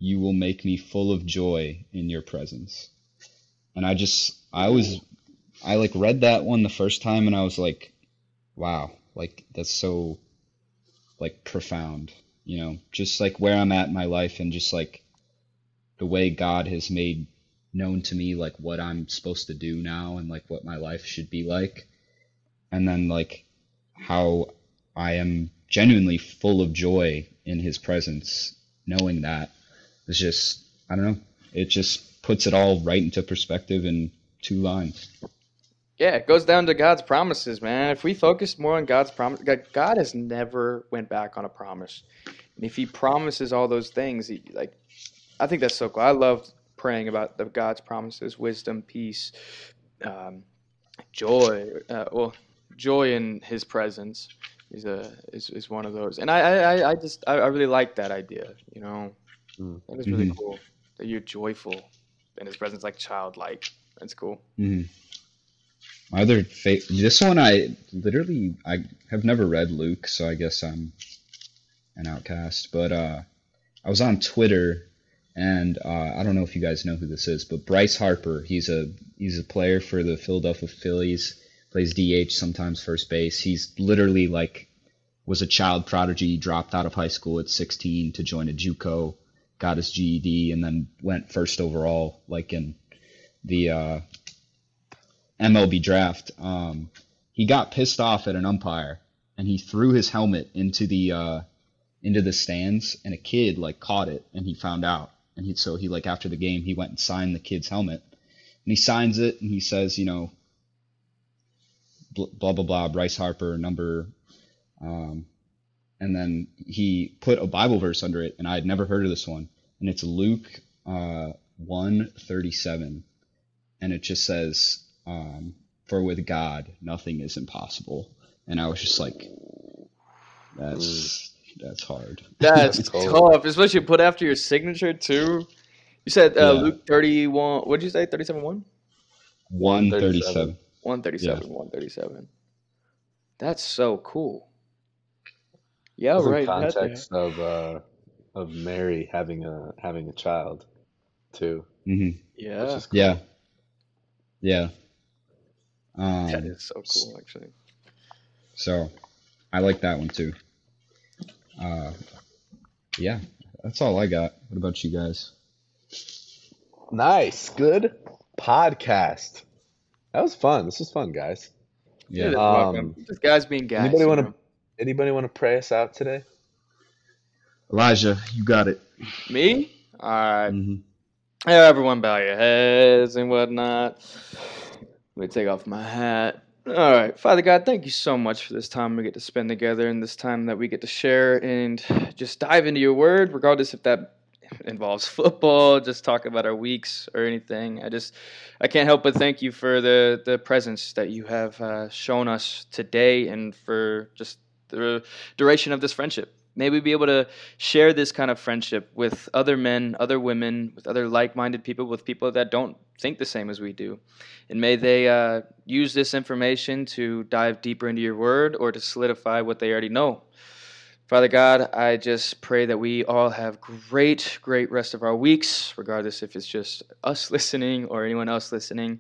You will make me full of joy in your presence. And I just, I was, I like read that one the first time and I was like, wow, like that's so like profound, you know, just like where I'm at in my life and just like the way God has made known to me like what I'm supposed to do now and like what my life should be like. And then like how I am genuinely full of joy in his presence knowing that is just I don't know, it just puts it all right into perspective in two lines. Yeah, it goes down to God's promises, man. If we focus more on God's promise, God has never went back on a promise. And if He promises all those things, he, like, I think that's so cool. I love praying about the God's promises, wisdom, peace, um, joy. Uh, well, joy in His presence is a is, is one of those. And I I, I just I, I really like that idea. You know, mm. that is really mm-hmm. cool that you're joyful and His presence, like childlike. That's cool. Mm-hmm. My other fa- this one I literally I have never read Luke, so I guess I'm an outcast. But uh, I was on Twitter, and uh, I don't know if you guys know who this is, but Bryce Harper. He's a he's a player for the Philadelphia Phillies. Plays DH, sometimes first base. He's literally like was a child prodigy. Dropped out of high school at 16 to join a JUCO, got his GED, and then went first overall, like in the uh, MLB draft, um, he got pissed off at an umpire and he threw his helmet into the uh, into the stands, and a kid like caught it and he found out, and he so he like after the game he went and signed the kid's helmet, and he signs it and he says, you know, blah blah blah, Bryce Harper number, um, and then he put a Bible verse under it, and I had never heard of this one, and it's Luke uh, one thirty seven, and it just says um, for with God, nothing is impossible. And I was just like, that's that's hard. That's tough, especially put after your signature too. You said uh, yeah. Luke thirty one. What did you say? Thirty seven one. One thirty seven. One thirty seven. One thirty seven. That's so cool. Yeah, There's right. Context of uh, of Mary having a having a child, too. Mm-hmm. Yeah. Cool. Yeah. Yeah. Um, that is so cool, actually. So, I like that one too. Uh, yeah, that's all I got. What about you guys? Nice, good podcast. That was fun. This was fun, guys. Yeah, um, just guys being guys. Anybody want to? Anybody want to pray us out today? Elijah, you got it. Me? All right. mm-hmm. Everyone, bow your heads and whatnot. Let me take off my hat. All right, Father God, thank you so much for this time we get to spend together and this time that we get to share and just dive into your word, regardless if that involves football, just talk about our weeks or anything. I just, I can't help but thank you for the the presence that you have uh, shown us today and for just the duration of this friendship. May we be able to share this kind of friendship with other men, other women, with other like minded people, with people that don't think the same as we do. And may they uh, use this information to dive deeper into your word or to solidify what they already know. Father God, I just pray that we all have great, great rest of our weeks, regardless if it's just us listening or anyone else listening.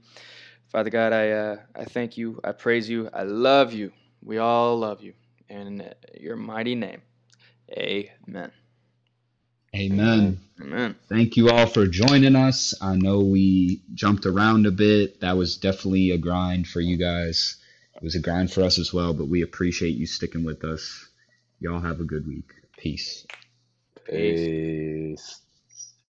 Father God, I, uh, I thank you. I praise you. I love you. We all love you. In your mighty name. Amen. Amen. Amen. Thank you all for joining us. I know we jumped around a bit. That was definitely a grind for you guys. It was a grind for us as well, but we appreciate you sticking with us. Y'all have a good week. Peace. Peace. Peace.